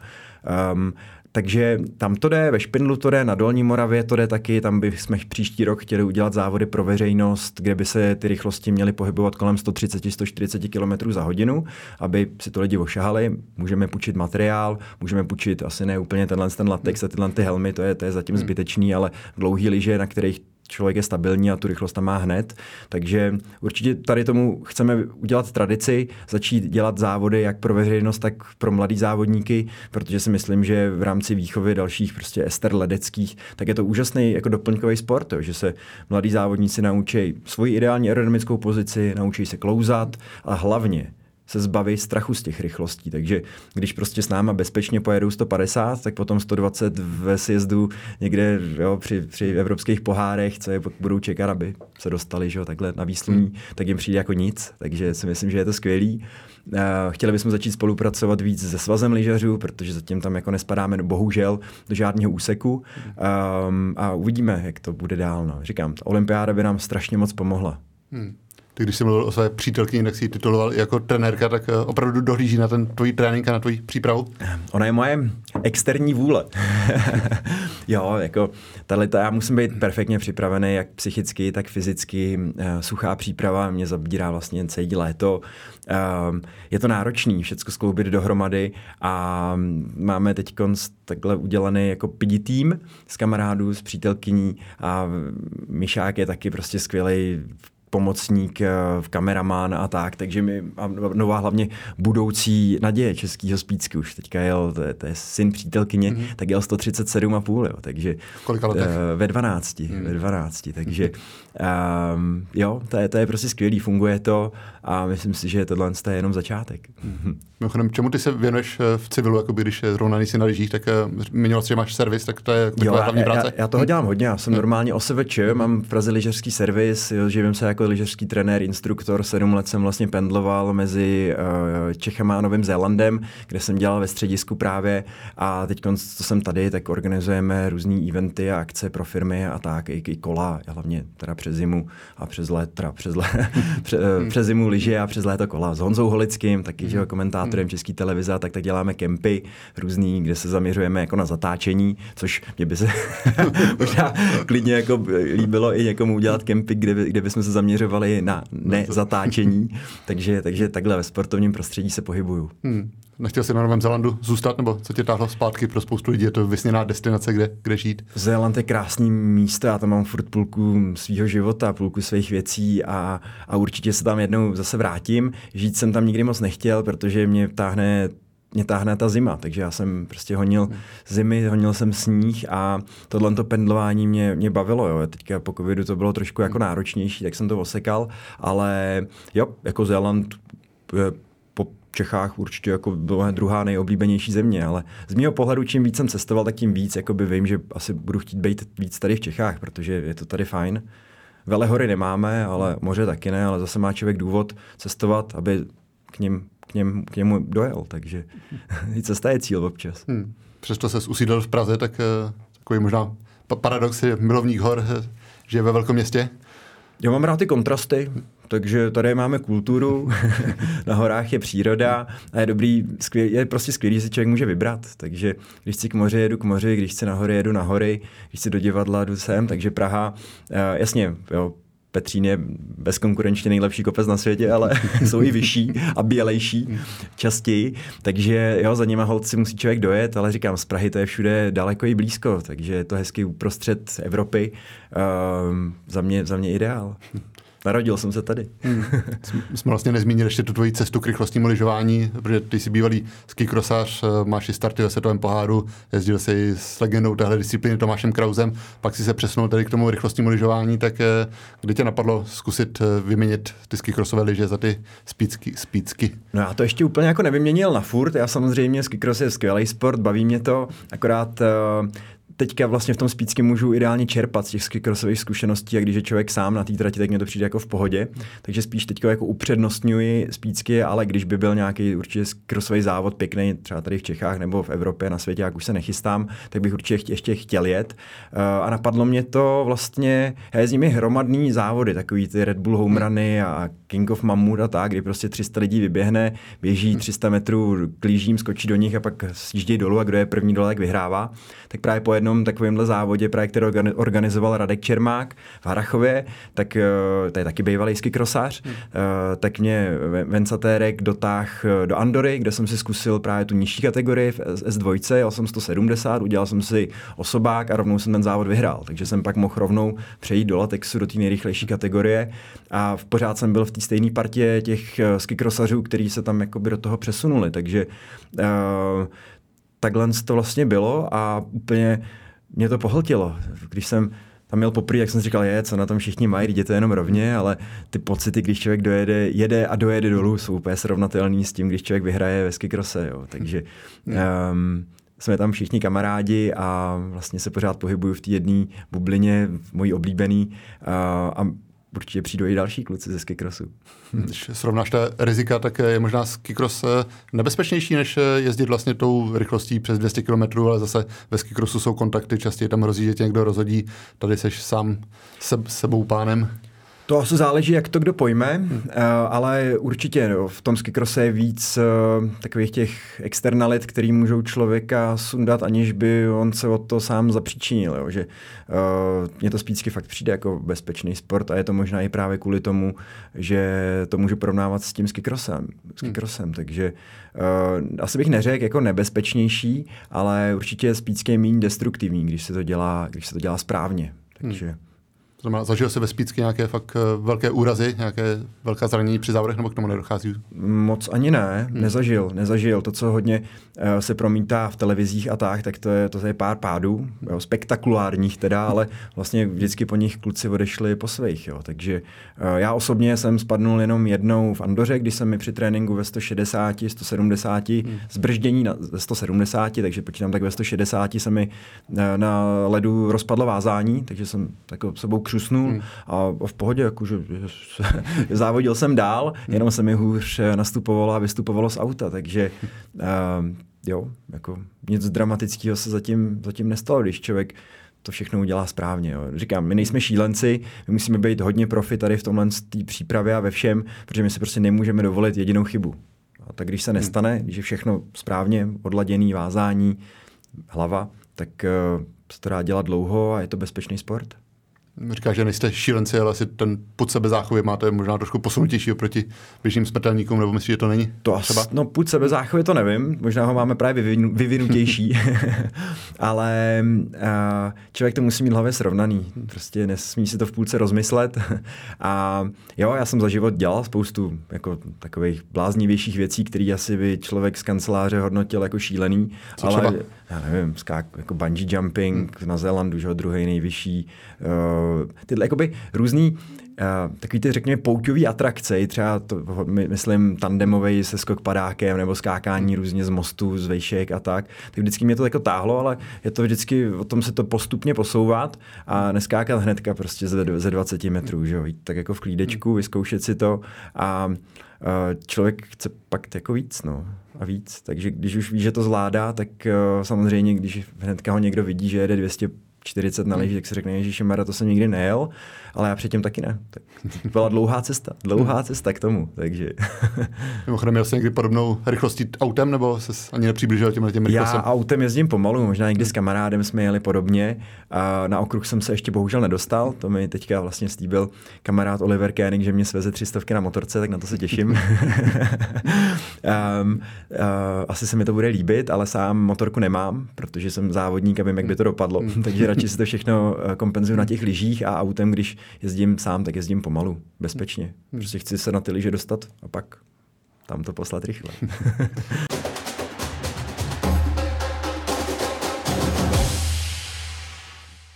Um, takže tam to jde, ve Špindlu to jde, na Dolní Moravě to jde taky, tam bychom příští rok chtěli udělat závody pro veřejnost, kde by se ty rychlosti měly pohybovat kolem 130-140 km za hodinu, aby si to lidi ošahali. Můžeme půjčit materiál, můžeme půjčit asi ne úplně tenhle ten latex a tyhle ty helmy, to je, to je zatím hmm. zbytečný, ale dlouhý lyže, na kterých člověk je stabilní a tu rychlost tam má hned. Takže určitě tady tomu chceme udělat tradici, začít dělat závody jak pro veřejnost, tak pro mladý závodníky, protože si myslím, že v rámci výchovy dalších prostě ester ledeckých, tak je to úžasný jako doplňkový sport, že se mladí závodníci naučí svoji ideální aerodynamickou pozici, naučí se klouzat a hlavně se zbaví strachu z těch rychlostí. Takže když prostě s náma bezpečně pojedou 150, tak potom 120 ve sjezdu někde jo, při, při evropských pohárech, co je budou čekat, aby se dostali že jo, takhle na výsluní, hmm. tak jim přijde jako nic. Takže si myslím, že je to skvělý. Eh, chtěli bychom začít spolupracovat víc se svazem lyžařů, protože zatím tam jako nespadáme bohužel do žádného úseku um, a uvidíme, jak to bude dál. No. Říkám, olympiáda by nám strašně moc pomohla. Hmm. Ty, když jsi mluvil o své přítelkyni, tak si ji tituloval jako trenérka, tak eh, opravdu dohlíží na ten tvůj trénink a na tvoji přípravu? Ona je moje externí vůle. jo, jako tato, já musím být perfektně připravený, jak psychicky, tak fyzicky. Eh, suchá příprava mě zabírá vlastně celý léto. Je to náročný všechno skloubit dohromady a máme teď takhle udělaný jako pidi tým s kamarádů, s přítelkyní a Myšák je taky prostě skvělý pomocník, eh, kameraman a tak, takže mi a nová hlavně budoucí naděje českého spícky už teďka jel, to je, to je syn přítelkyně, mm-hmm. tak jel 137,5, jo, takže Kolika letech? Uh, ve 12, mm. ve 12, takže um, jo, to je, to je prostě skvělý, funguje to a myslím si, že tohle je jenom začátek. Mm-hmm. Mimochodem, čemu ty se věnuješ eh, v civilu, jako když zrovna nejsi na lyžích, tak zmiňoval že máš servis, tak to je taková hlavní práce? Já, já toho dělám hodně, já jsem normálně OSVČ, mám v Praze lyžařský servis, živím se jako jako lyžařský trenér, instruktor. Sedm let jsem vlastně pendloval mezi uh, Čechama a Novým Zélandem, kde jsem dělal ve středisku právě a teď, co jsem tady, tak organizujeme různé eventy a akce pro firmy a tak, i, i kola, hlavně teda přes zimu a přes let, teda přes, let, pře, hmm. přes zimu lyže a přes léto kola. S Honzou Holickým, taky že, komentátorem hmm. České televize, tak tak děláme kempy různý, kde se zaměřujeme jako na zatáčení, což mě by se možná klidně jako líbilo i někomu udělat kempy, kde, by, kde bychom se zaměřili zaměřovali na nezatáčení, takže, takže takhle ve sportovním prostředí se pohybuju. Hmm. Nechtěl jsi na Novém Zélandu zůstat, nebo co tě táhlo zpátky pro spoustu lidí? Je to vysněná destinace, kde, kde žít? Zéland je krásný místo, já tam mám furt půlku svého života, půlku svých věcí a, a určitě se tam jednou zase vrátím. Žít jsem tam nikdy moc nechtěl, protože mě táhne mě táhne ta zima, takže já jsem prostě honil zimy, honil jsem sníh a tohle to pendlování mě, mě bavilo. Jo. Teďka po covidu to bylo trošku jako náročnější, tak jsem to osekal, ale jo, jako Zéland po Čechách určitě jako byla druhá nejoblíbenější země, ale z mého pohledu, čím víc jsem cestoval, tak tím víc jakoby vím, že asi budu chtít být víc tady v Čechách, protože je to tady fajn. Velehory nemáme, ale moře taky ne, ale zase má člověk důvod cestovat, aby k ním k, něm, k němu dojel, takže i cesta je cíl občas. Hmm. Přesto se usídl v Praze, tak uh, takový možná paradox je milovník hor, eh, že je ve velkom městě. Já mám rád ty kontrasty, takže tady máme kulturu, na horách je příroda a je dobrý, skvělý, je prostě skvělý, že si člověk může vybrat. Takže když chci k moři, jedu k moři, když chci na hory, jedu na hory, když chci do divadla, jdu sem, takže Praha, uh, jasně, jo, Petřín je bezkonkurenčně nejlepší kopec na světě, ale jsou i vyšší a bělejší častěji, takže jo, za nima holci musí člověk dojet, ale říkám, z Prahy to je všude daleko i blízko, takže je to hezky uprostřed Evropy, um, za, mě, za mě ideál. Narodil jsem se tady. Hmm. Jsme vlastně nezmínili ještě tu tvoji cestu k rychlostnímu lyžování, protože ty jsi bývalý skikrosař, eh, máš i starty ve světovém poháru, jezdil jsi s legendou téhle disciplíny Tomášem Krauzem, pak si se přesunul tady k tomu rychlostnímu lyžování, tak eh, kdy tě napadlo zkusit eh, vyměnit ty skikrosové lyže za ty spícky, spícky? No já to ještě úplně jako nevyměnil na furt, já samozřejmě skikros je skvělý sport, baví mě to, akorát teďka vlastně v tom spícky můžu ideálně čerpat z těch skikrosových zkušeností a když je člověk sám na té trati, tak mě to přijde jako v pohodě. Takže spíš teďka jako upřednostňuji spícky, ale když by byl nějaký určitě krosový závod pěkný, třeba tady v Čechách nebo v Evropě, na světě, jak už se nechystám, tak bych určitě ještě chtěl jet. Eh, a napadlo mě to vlastně, já jezdím hromadný závody, takový ty Red Bull home runy a King of Mammut a tak, kdy prostě 300 lidí vyběhne, běží 300 metrů klížím, skočí do nich a pak sjíždějí dolů a kdo je první dole, tak vyhrává. Tak právě po jednom takovémhle závodě, právě, který organizoval Radek Čermák v Harachově, tak eh, to je taky bývalý skikrosář, hmm. Eh, tak mě Vencatérek dotáh eh, do Andory, kde jsem si zkusil právě tu nižší kategorii v S2, jel jsem 170, udělal jsem si osobák a rovnou jsem ten závod vyhrál. Takže jsem pak mohl rovnou přejít do latexu, do té nejrychlejší kategorie a v pořád jsem byl v té stejné partě těch skikrosařů, kteří se tam jakoby do toho přesunuli. Takže uh, takhle to vlastně bylo a úplně mě to pohltilo. Když jsem tam měl poprvé, jak jsem říkal, je, co na tom všichni mají, jde to jenom rovně, ale ty pocity, když člověk dojede, jede a dojede dolů, jsou úplně srovnatelný s tím, když člověk vyhraje ve skikrose, jo. Takže um, jsme tam všichni kamarádi a vlastně se pořád pohybuju v té jedné bublině, mojí oblíbený a, a určitě přijdou i další kluci ze skikrosu. Když srovnáš ta rizika, tak je možná skikros eh, nebezpečnější, než eh, jezdit vlastně tou rychlostí přes 200 km, ale zase ve skikrosu jsou kontakty, častěji tam hrozí, že tě někdo rozhodí, tady seš sám se, sebou pánem. To asi záleží, jak to kdo pojme, hmm. ale určitě no, v tom skikrose je víc eh, takových těch externalit, který můžou člověka sundat, aniž by on se o to sám zapříčinil. Jo. Že, uh, mně to spícky fakt přijde jako bezpečný sport a je to možná i právě kvůli tomu, že to můžu porovnávat s tím skikrosem. skikrosem hmm. Takže uh, asi bych neřekl jako nebezpečnější, ale určitě spícky méně destruktivní, když se to dělá, když se to dělá správně. Takže... Hmm. To znamená, zažil jsi ve Spícky nějaké fakt eh, velké úrazy, nějaké velká zranění při závodech, nebo k tomu nedochází? Moc ani ne, hmm. nezažil, nezažil. To, co hodně uh, se promítá v televizích a tak, tak to je, to je pár pádů, jo, spektakulárních teda, ale vlastně vždycky po nich kluci odešli po svých. Jo. Takže uh, já osobně jsem spadnul jenom jednou v Andoře, když jsem mi při tréninku ve 160, 170, hmm. zbrždění na 170, takže počítám tak ve 160 se mi uh, na ledu rozpadlo vázání, takže jsem takovou sebou křusnul hmm. a v pohodě, jakože závodil jsem dál, hmm. jenom se mi hůř eh, nastupovalo a vystupovalo z auta, takže uh, jo, jako nic dramatického se zatím, zatím nestalo, když člověk to všechno udělá správně. Jo. Říkám, my nejsme šílenci, my musíme být hodně profi tady v tomhle té přípravě a ve všem, protože my si prostě nemůžeme dovolit jedinou chybu. A tak když se hmm. nestane, když je všechno správně odladěný, vázání, hlava, tak uh, se to dá dělat dlouho a je to bezpečný sport. Říká, že nejste šílenci, ale asi ten put sebezáchovy máte možná trošku posunutější oproti běžným smrtelníkům, nebo myslíš, že to není? To třeba? No put sebezáchovy to nevím, možná ho máme právě vyvinu, vyvinutější, ale uh, člověk to musí mít hlavě srovnaný, prostě nesmí si to v půlce rozmyslet a jo, já jsem za život dělal spoustu jako takových bláznivějších věcí, které asi by člověk z kanceláře hodnotil jako šílený, Co ale třeba? Já nevím, skák, jako bungee jumping hmm. na Zélandu, že druhý nejvyšší, uh, tyhle jakoby různý Uh, takový ty, řekněme, pouťový atrakce, třeba to, my, myslím tandemový se skok padákem nebo skákání různě z mostu, z vejšek a tak, tak vždycky mě to jako táhlo, ale je to vždycky o tom se to postupně posouvat a neskákat hnedka prostě ze, ze 20 metrů, že jo, tak jako v klídečku, vyzkoušet si to a uh, člověk chce pak jako víc, no a víc. Takže když už ví, že to zvládá, tak uh, samozřejmě, když hnedka ho někdo vidí, že jede 200 40 na lyži, tak si řekne, že Mara, to jsem nikdy nejel, ale já předtím taky ne. Tak byla dlouhá cesta, dlouhá hmm. cesta k tomu, takže... Mimochodem, měl jsi někdy podobnou rychlostí autem, nebo se ani nepřiblížil těm těm rychlostem? Já autem jezdím pomalu, možná někdy s kamarádem jsme jeli podobně. A na okruh jsem se ještě bohužel nedostal, to mi teďka vlastně slíbil kamarád Oliver Koenig, že mě sveze 300 na motorce, tak na to se těším. um, uh, asi se mi to bude líbit, ale sám motorku nemám, protože jsem závodník a vím, jak by to dopadlo. Hmm. takže radši si to všechno eh, kompenzuju na těch lyžích a autem, když jezdím sám, tak jezdím pomalu, bezpečně. Prostě chci se na ty lyže dostat a pak tam to poslat rychle.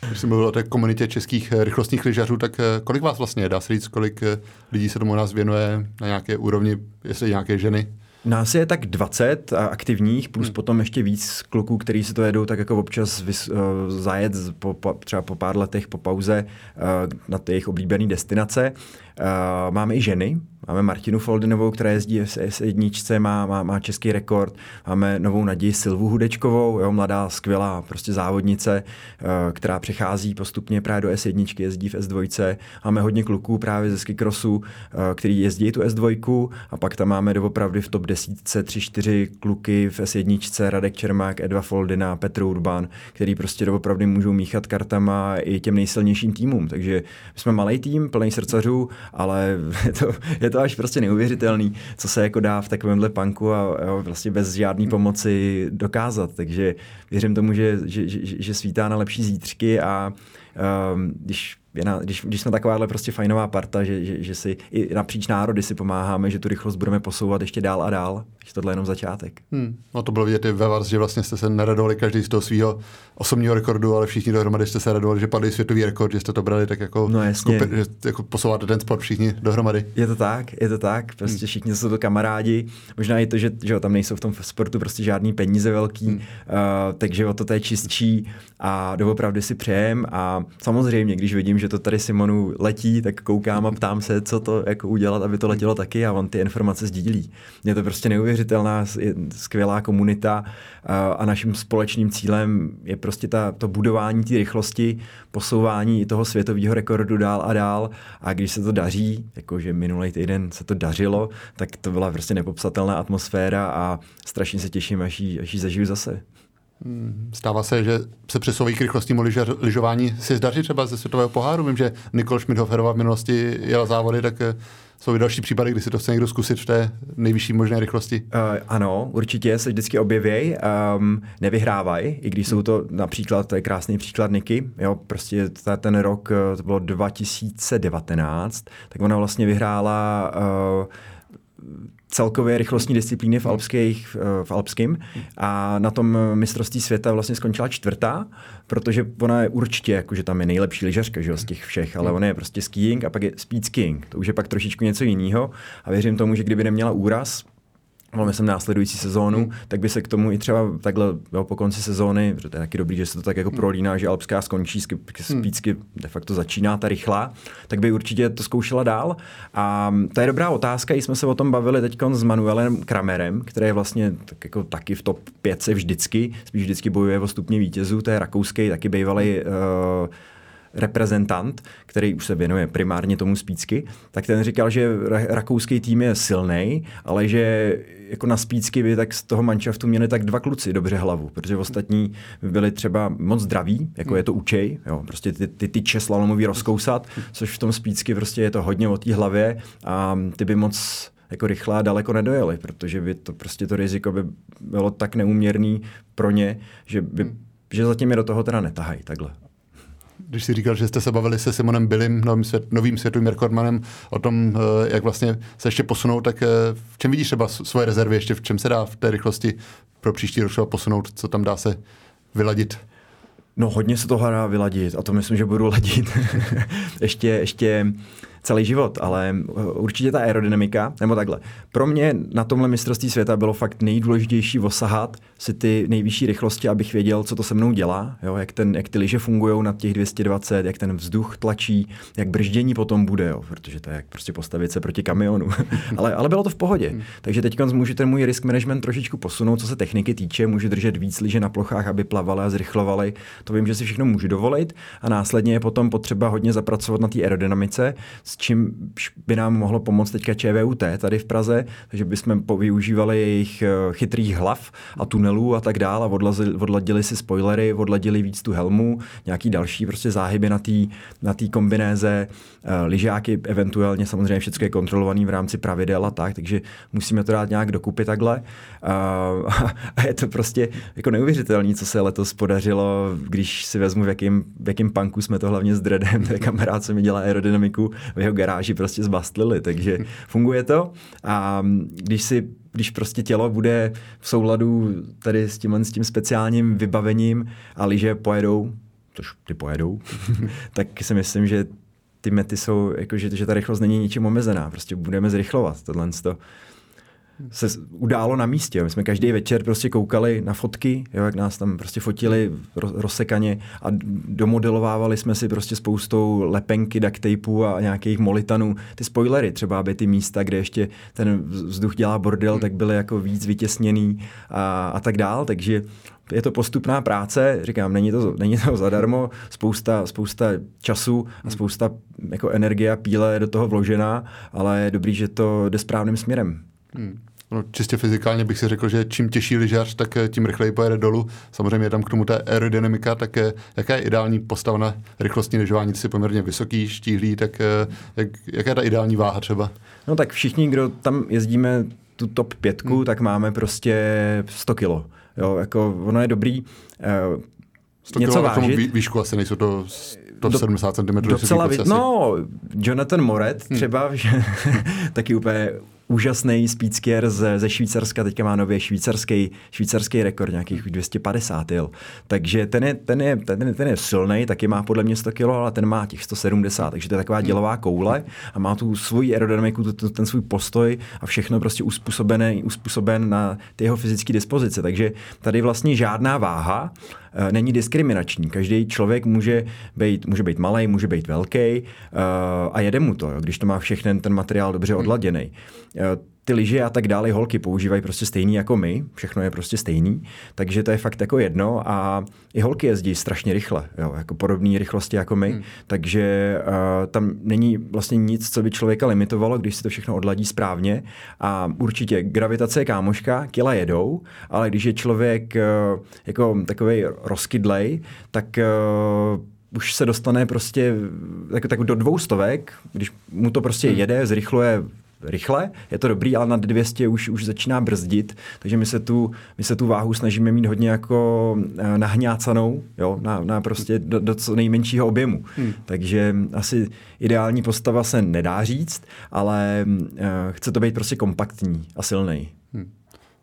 Když jsem mluvil o té komunitě českých eh, rychlostních lyžařů, tak eh, kolik vás vlastně je? Dá se říct, kolik lidí se tomu nás věnuje na nějaké úrovni, jestli nějaké ženy? Nás je tak 20 aktivních, plus hmm. potom ještě víc kluků, kteří si to jedou tak jako občas vys, uh, zajet po, po, třeba po pár letech po pauze uh, na ty jejich oblíbené destinace. Uh, máme i ženy, Máme Martinu Foldinovou, která jezdí v S1, má, má, má český rekord. Máme novou naději Silvu Hudečkovou, jo, mladá, skvělá prostě závodnice, uh, která přechází postupně právě do S1, jezdí v S2. Máme hodně kluků právě ze skikrosu, uh, který jezdí tu S2 a pak tam máme doopravdy v top 10 3-4 kluky v S1, Radek Čermák, Edva Foldina, Petr Urban, který prostě doopravdy můžou míchat kartama i těm nejsilnějším týmům. Takže jsme malý tým, plný srdcařů, ale je to, je to až prostě neuvěřitelný, co se jako dá v takovémhle punku a jo, vlastně bez žádné pomoci dokázat. Takže věřím tomu, že, že, že, že svítá na lepší zítřky a um, když když, když jsme takováhle prostě fajnová parta, že, že, že si i napříč národy si pomáháme, že tu rychlost budeme posouvat ještě dál a dál, že tohle je jenom začátek. Hmm. No to bylo vidět i ve vás, že vlastně jste se neradovali každý z toho svého osobního rekordu, ale všichni dohromady jste se radovali, že padl světový rekord, že jste to brali tak jako, no, jasně. jako, že jako posouváte ten sport všichni dohromady. Je to tak, je to tak, prostě hmm. všichni jsou to kamarádi, možná i to, že, že tam nejsou v tom sportu prostě žádný peníze velký, hmm. uh, takže o to to je čistší a doopravdy si přejem a samozřejmě, když vidím, že to tady Simonu letí, tak koukám a ptám se, co to jako udělat, aby to letělo taky a on ty informace sdílí. Je to prostě neuvěřitelná, skvělá komunita a naším společným cílem je prostě ta, to budování té rychlosti, posouvání toho světového rekordu dál a dál a když se to daří, jakože minulý týden se to dařilo, tak to byla prostě nepopsatelná atmosféra a strašně se těším, až ji, až ji zažiju zase. Stává se, že se přesouvají k rychlostnímu lyžování si zdaří třeba ze světového poháru. Vím, že Nikol Schmidhoferová v minulosti jela závody, tak eh, jsou i další případy, kdy si to chce někdo zkusit v té nejvyšší možné rychlosti. Uh, ano, určitě se vždycky objevěj, um, nevyhrávaj, i když jsou to například, to je krásný příklad Niky, jo, prostě ten rok, eh, to bylo 2019, tak ona vlastně vyhrála uh, celkově rychlostní disciplíny v, alpských, v alpském a na tom mistrovství světa vlastně skončila čtvrtá, protože ona je určitě, jakože tam je nejlepší lyžařka že, z těch všech, ale ona je prostě skiing a pak je speed skiing. To už je pak trošičku něco jiného a věřím tomu, že kdyby neměla úraz, máme sem následující sezónu, hmm. tak by se k tomu i třeba takhle jo, po konci sezóny, protože to je taky dobrý, že se to tak jako hmm. prolíná, že alpská skončí, spícky hmm. de facto začíná ta rychlá, tak by určitě to zkoušela dál. A to je dobrá otázka, jsme se o tom bavili teď s Manuelem Kramerem, který je vlastně tak jako taky v top 5 vždycky, spíš vždycky bojuje o stupně vítězů, to je rakouský, taky bývalý uh, reprezentant, který už se věnuje primárně tomu spícky, tak ten říkal, že rakouský tým je silný, ale že jako na spícky by tak z toho manšaftu měli tak dva kluci dobře hlavu, protože ostatní by byli třeba moc zdraví, jako je to učej, jo, prostě ty, ty tyče slalomový rozkousat, což v tom spícky prostě je to hodně o té hlavě a ty by moc jako rychle a daleko nedojeli, protože by to prostě to riziko by bylo tak neuměrný pro ně, že, by, že zatím je do toho teda netahají takhle když si říkal, že jste se bavili se Simonem Billim, novým, svět, novým světovým rekordmanem, o tom, eh, jak vlastně se ještě posunou, tak eh, v čem vidíš třeba svoje rezervy, ještě v čem se dá v té rychlosti pro příští rok posunout, co tam dá se vyladit? No hodně se toho dá vyladit a to myslím, že budu ladit ještě, ještě celý život, ale eh, určitě ta aerodynamika, nebo takhle. Pro mě na tomhle mistrovství světa bylo fakt nejdůležitější osahat si ty nejvyšší rychlosti, abych věděl, co to se mnou dělá, jo? Jak, ten, jak ty lyže fungují na těch 220, jak ten vzduch tlačí, jak brždění potom bude, jo? protože to je jak prostě postavit se proti kamionu. ale, ale bylo to v pohodě. Hmm. Takže teď můžu ten můj risk management trošičku posunout, co se techniky týče, můžu držet víc lyže na plochách, aby plavaly a zrychlovaly. To vím, že si všechno můžu dovolit a následně je potom potřeba hodně zapracovat na té aerodynamice, s čím by nám mohlo pomoct teďka ČVUT tady v Praze, takže bychom využívali jejich eh, chytrých hlav a tunelů a tak dále, odladili si spoilery, odladili víc tu helmu, nějaký další prostě záhyby na té na tý kombinéze, uh, lyžáky eventuálně samozřejmě všechno je kontrolovaný v rámci pravidel a tak, takže musíme to dát nějak dokupy takhle. Uh, a je to prostě jako neuvěřitelné, co se letos podařilo, když si vezmu, v jakým, v punku jsme to hlavně s Dredem, to je kamarád, co mi dělá aerodynamiku jeho garáži prostě zbastlili, takže funguje to a když si když prostě tělo bude v souladu tady s tím, s tím speciálním vybavením a lyže pojedou, což ty pojedou, tak si myslím, že ty mety jsou, jako, že, že ta rychlost není ničím omezená, prostě budeme zrychlovat tohle. To, se událo na místě. My jsme každý večer prostě koukali na fotky, jo, jak nás tam prostě fotili rozsekaně a domodelovávali jsme si prostě spoustou lepenky, duct tapeu a nějakých molitanů. Ty spoilery třeba, aby ty místa, kde ještě ten vzduch dělá bordel, tak byly jako víc vytěsněný a, a tak dál. Takže je to postupná práce, říkám, není to, není to zadarmo, spousta, spousta času a spousta jako energie a píle je do toho vložená, ale je dobrý, že to jde správným směrem. Hmm. No, čistě fyzikálně bych si řekl, že čím těžší lyžař, tak eh, tím rychleji pojede dolů. Samozřejmě je tam k tomu ta aerodynamika, tak eh, jaká je ideální postava na rychlostní lyžování? Ty jsi poměrně vysoký, štíhlý, tak eh, jak, jaká je ta ideální váha třeba? No tak všichni, kdo tam jezdíme tu top pětku, hmm. tak máme prostě 100 kilo. Jo, jako ono je dobrý uh, něco vážit. výšku asi nejsou to 170 cm. Docela vid- no, Jonathan Moret hmm. třeba, hmm. že, taky úplně úžasný speedskier ze, ze Švýcarska, teďka má nově švýcarský, švýcarský rekord, nějakých 250 jel. Takže ten je, ten je, ten, ten je silný, taky má podle mě 100 kg, ale ten má těch 170, takže to je taková dělová koule a má tu svoji aerodynamiku, ten svůj postoj a všechno prostě uspůsobené, uspůsoben na ty jeho fyzické dispozice. Takže tady vlastně žádná váha není diskriminační. Každý člověk může být, může být malý, může být velký uh, a jede mu to, když to má všechny ten materiál dobře odladěný. Ty lyže a tak dále, holky používají prostě stejný jako my, všechno je prostě stejný, takže to je fakt jako jedno a i holky jezdí strašně rychle, jo, jako podobné rychlosti jako my, hmm. takže uh, tam není vlastně nic, co by člověka limitovalo, když si to všechno odladí správně a určitě gravitace je kámoška, kila jedou, ale když je člověk uh, jako takový rozkydlej, tak uh, už se dostane prostě tak, tak do dvoustovek, když mu to prostě hmm. jede, zrychluje rychle, je to dobrý, ale nad 200 už, už začíná brzdit, takže my se, tu, my se tu váhu snažíme mít hodně jako eh, nahňácanou, jo, na, na prostě do, do co nejmenšího objemu. Hmm. Takže asi ideální postava se nedá říct, ale uh, chce to být prostě kompaktní a silný. Hmm.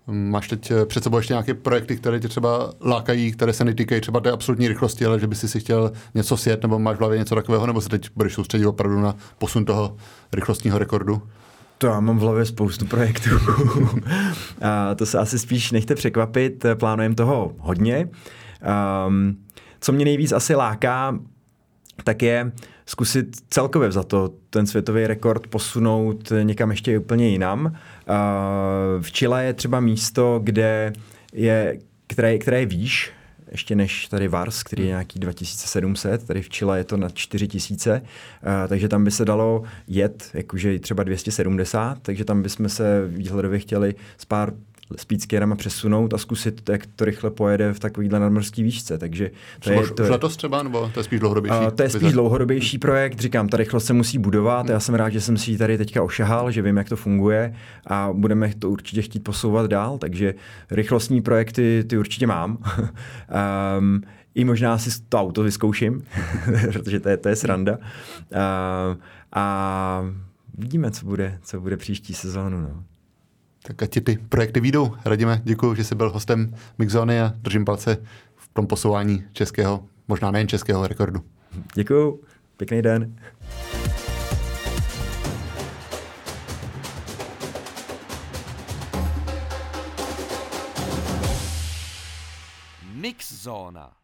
Máš teď eh, před sebou ještě nějaké projekty, které tě třeba lákají, které se netýkají třeba té absolutní rychlosti, ale že by si si chtěl něco sjet, nebo máš v hlavě něco takového, nebo se teď budeš soustředit opravdu na posun toho rychlostního rekordu? To já mám v hlavě spoustu projektů. a to se asi spíš nechte překvapit, plánujeme toho hodně. Um, co mě nejvíc asi láká, tak je zkusit celkově za to ten světový rekord posunout někam ještě úplně jinam. Uh, v Chile je třeba místo, kde je, které, které je výš, ještě než tady Vars, který je hmm. nějaký 2700, tady v Chile je to na 4000, uh, takže tam by se dalo jet, jakože třeba 270, takže tam bychom se výhledově chtěli s pár speedskierama přesunout a zkusit, jak to rychle pojede v takovýhle nadmorský výšce. Takže to je, to je, letos třeba, nebo to je spíš dlouhodobější? Uh, to je spíš dlouhodobější projekt, říkám, ta rychlost se musí budovat, já jsem rád, že jsem si ji tady teďka ošahal, že vím, jak to funguje a budeme to určitě chtít posouvat dál, takže rychlostní projekty ty určitě mám. um, I možná si to auto vyzkouším, protože to je, to je sranda. Uh, a vidíme, co bude, co bude příští sezónu. No. Tak ať ti ty projekty výjdou. Radíme, děkuji, že jsi byl hostem Mixzony a držím palce v tom posouvání českého, možná nejen českého rekordu. Děkuji, pěkný den. Mixzona.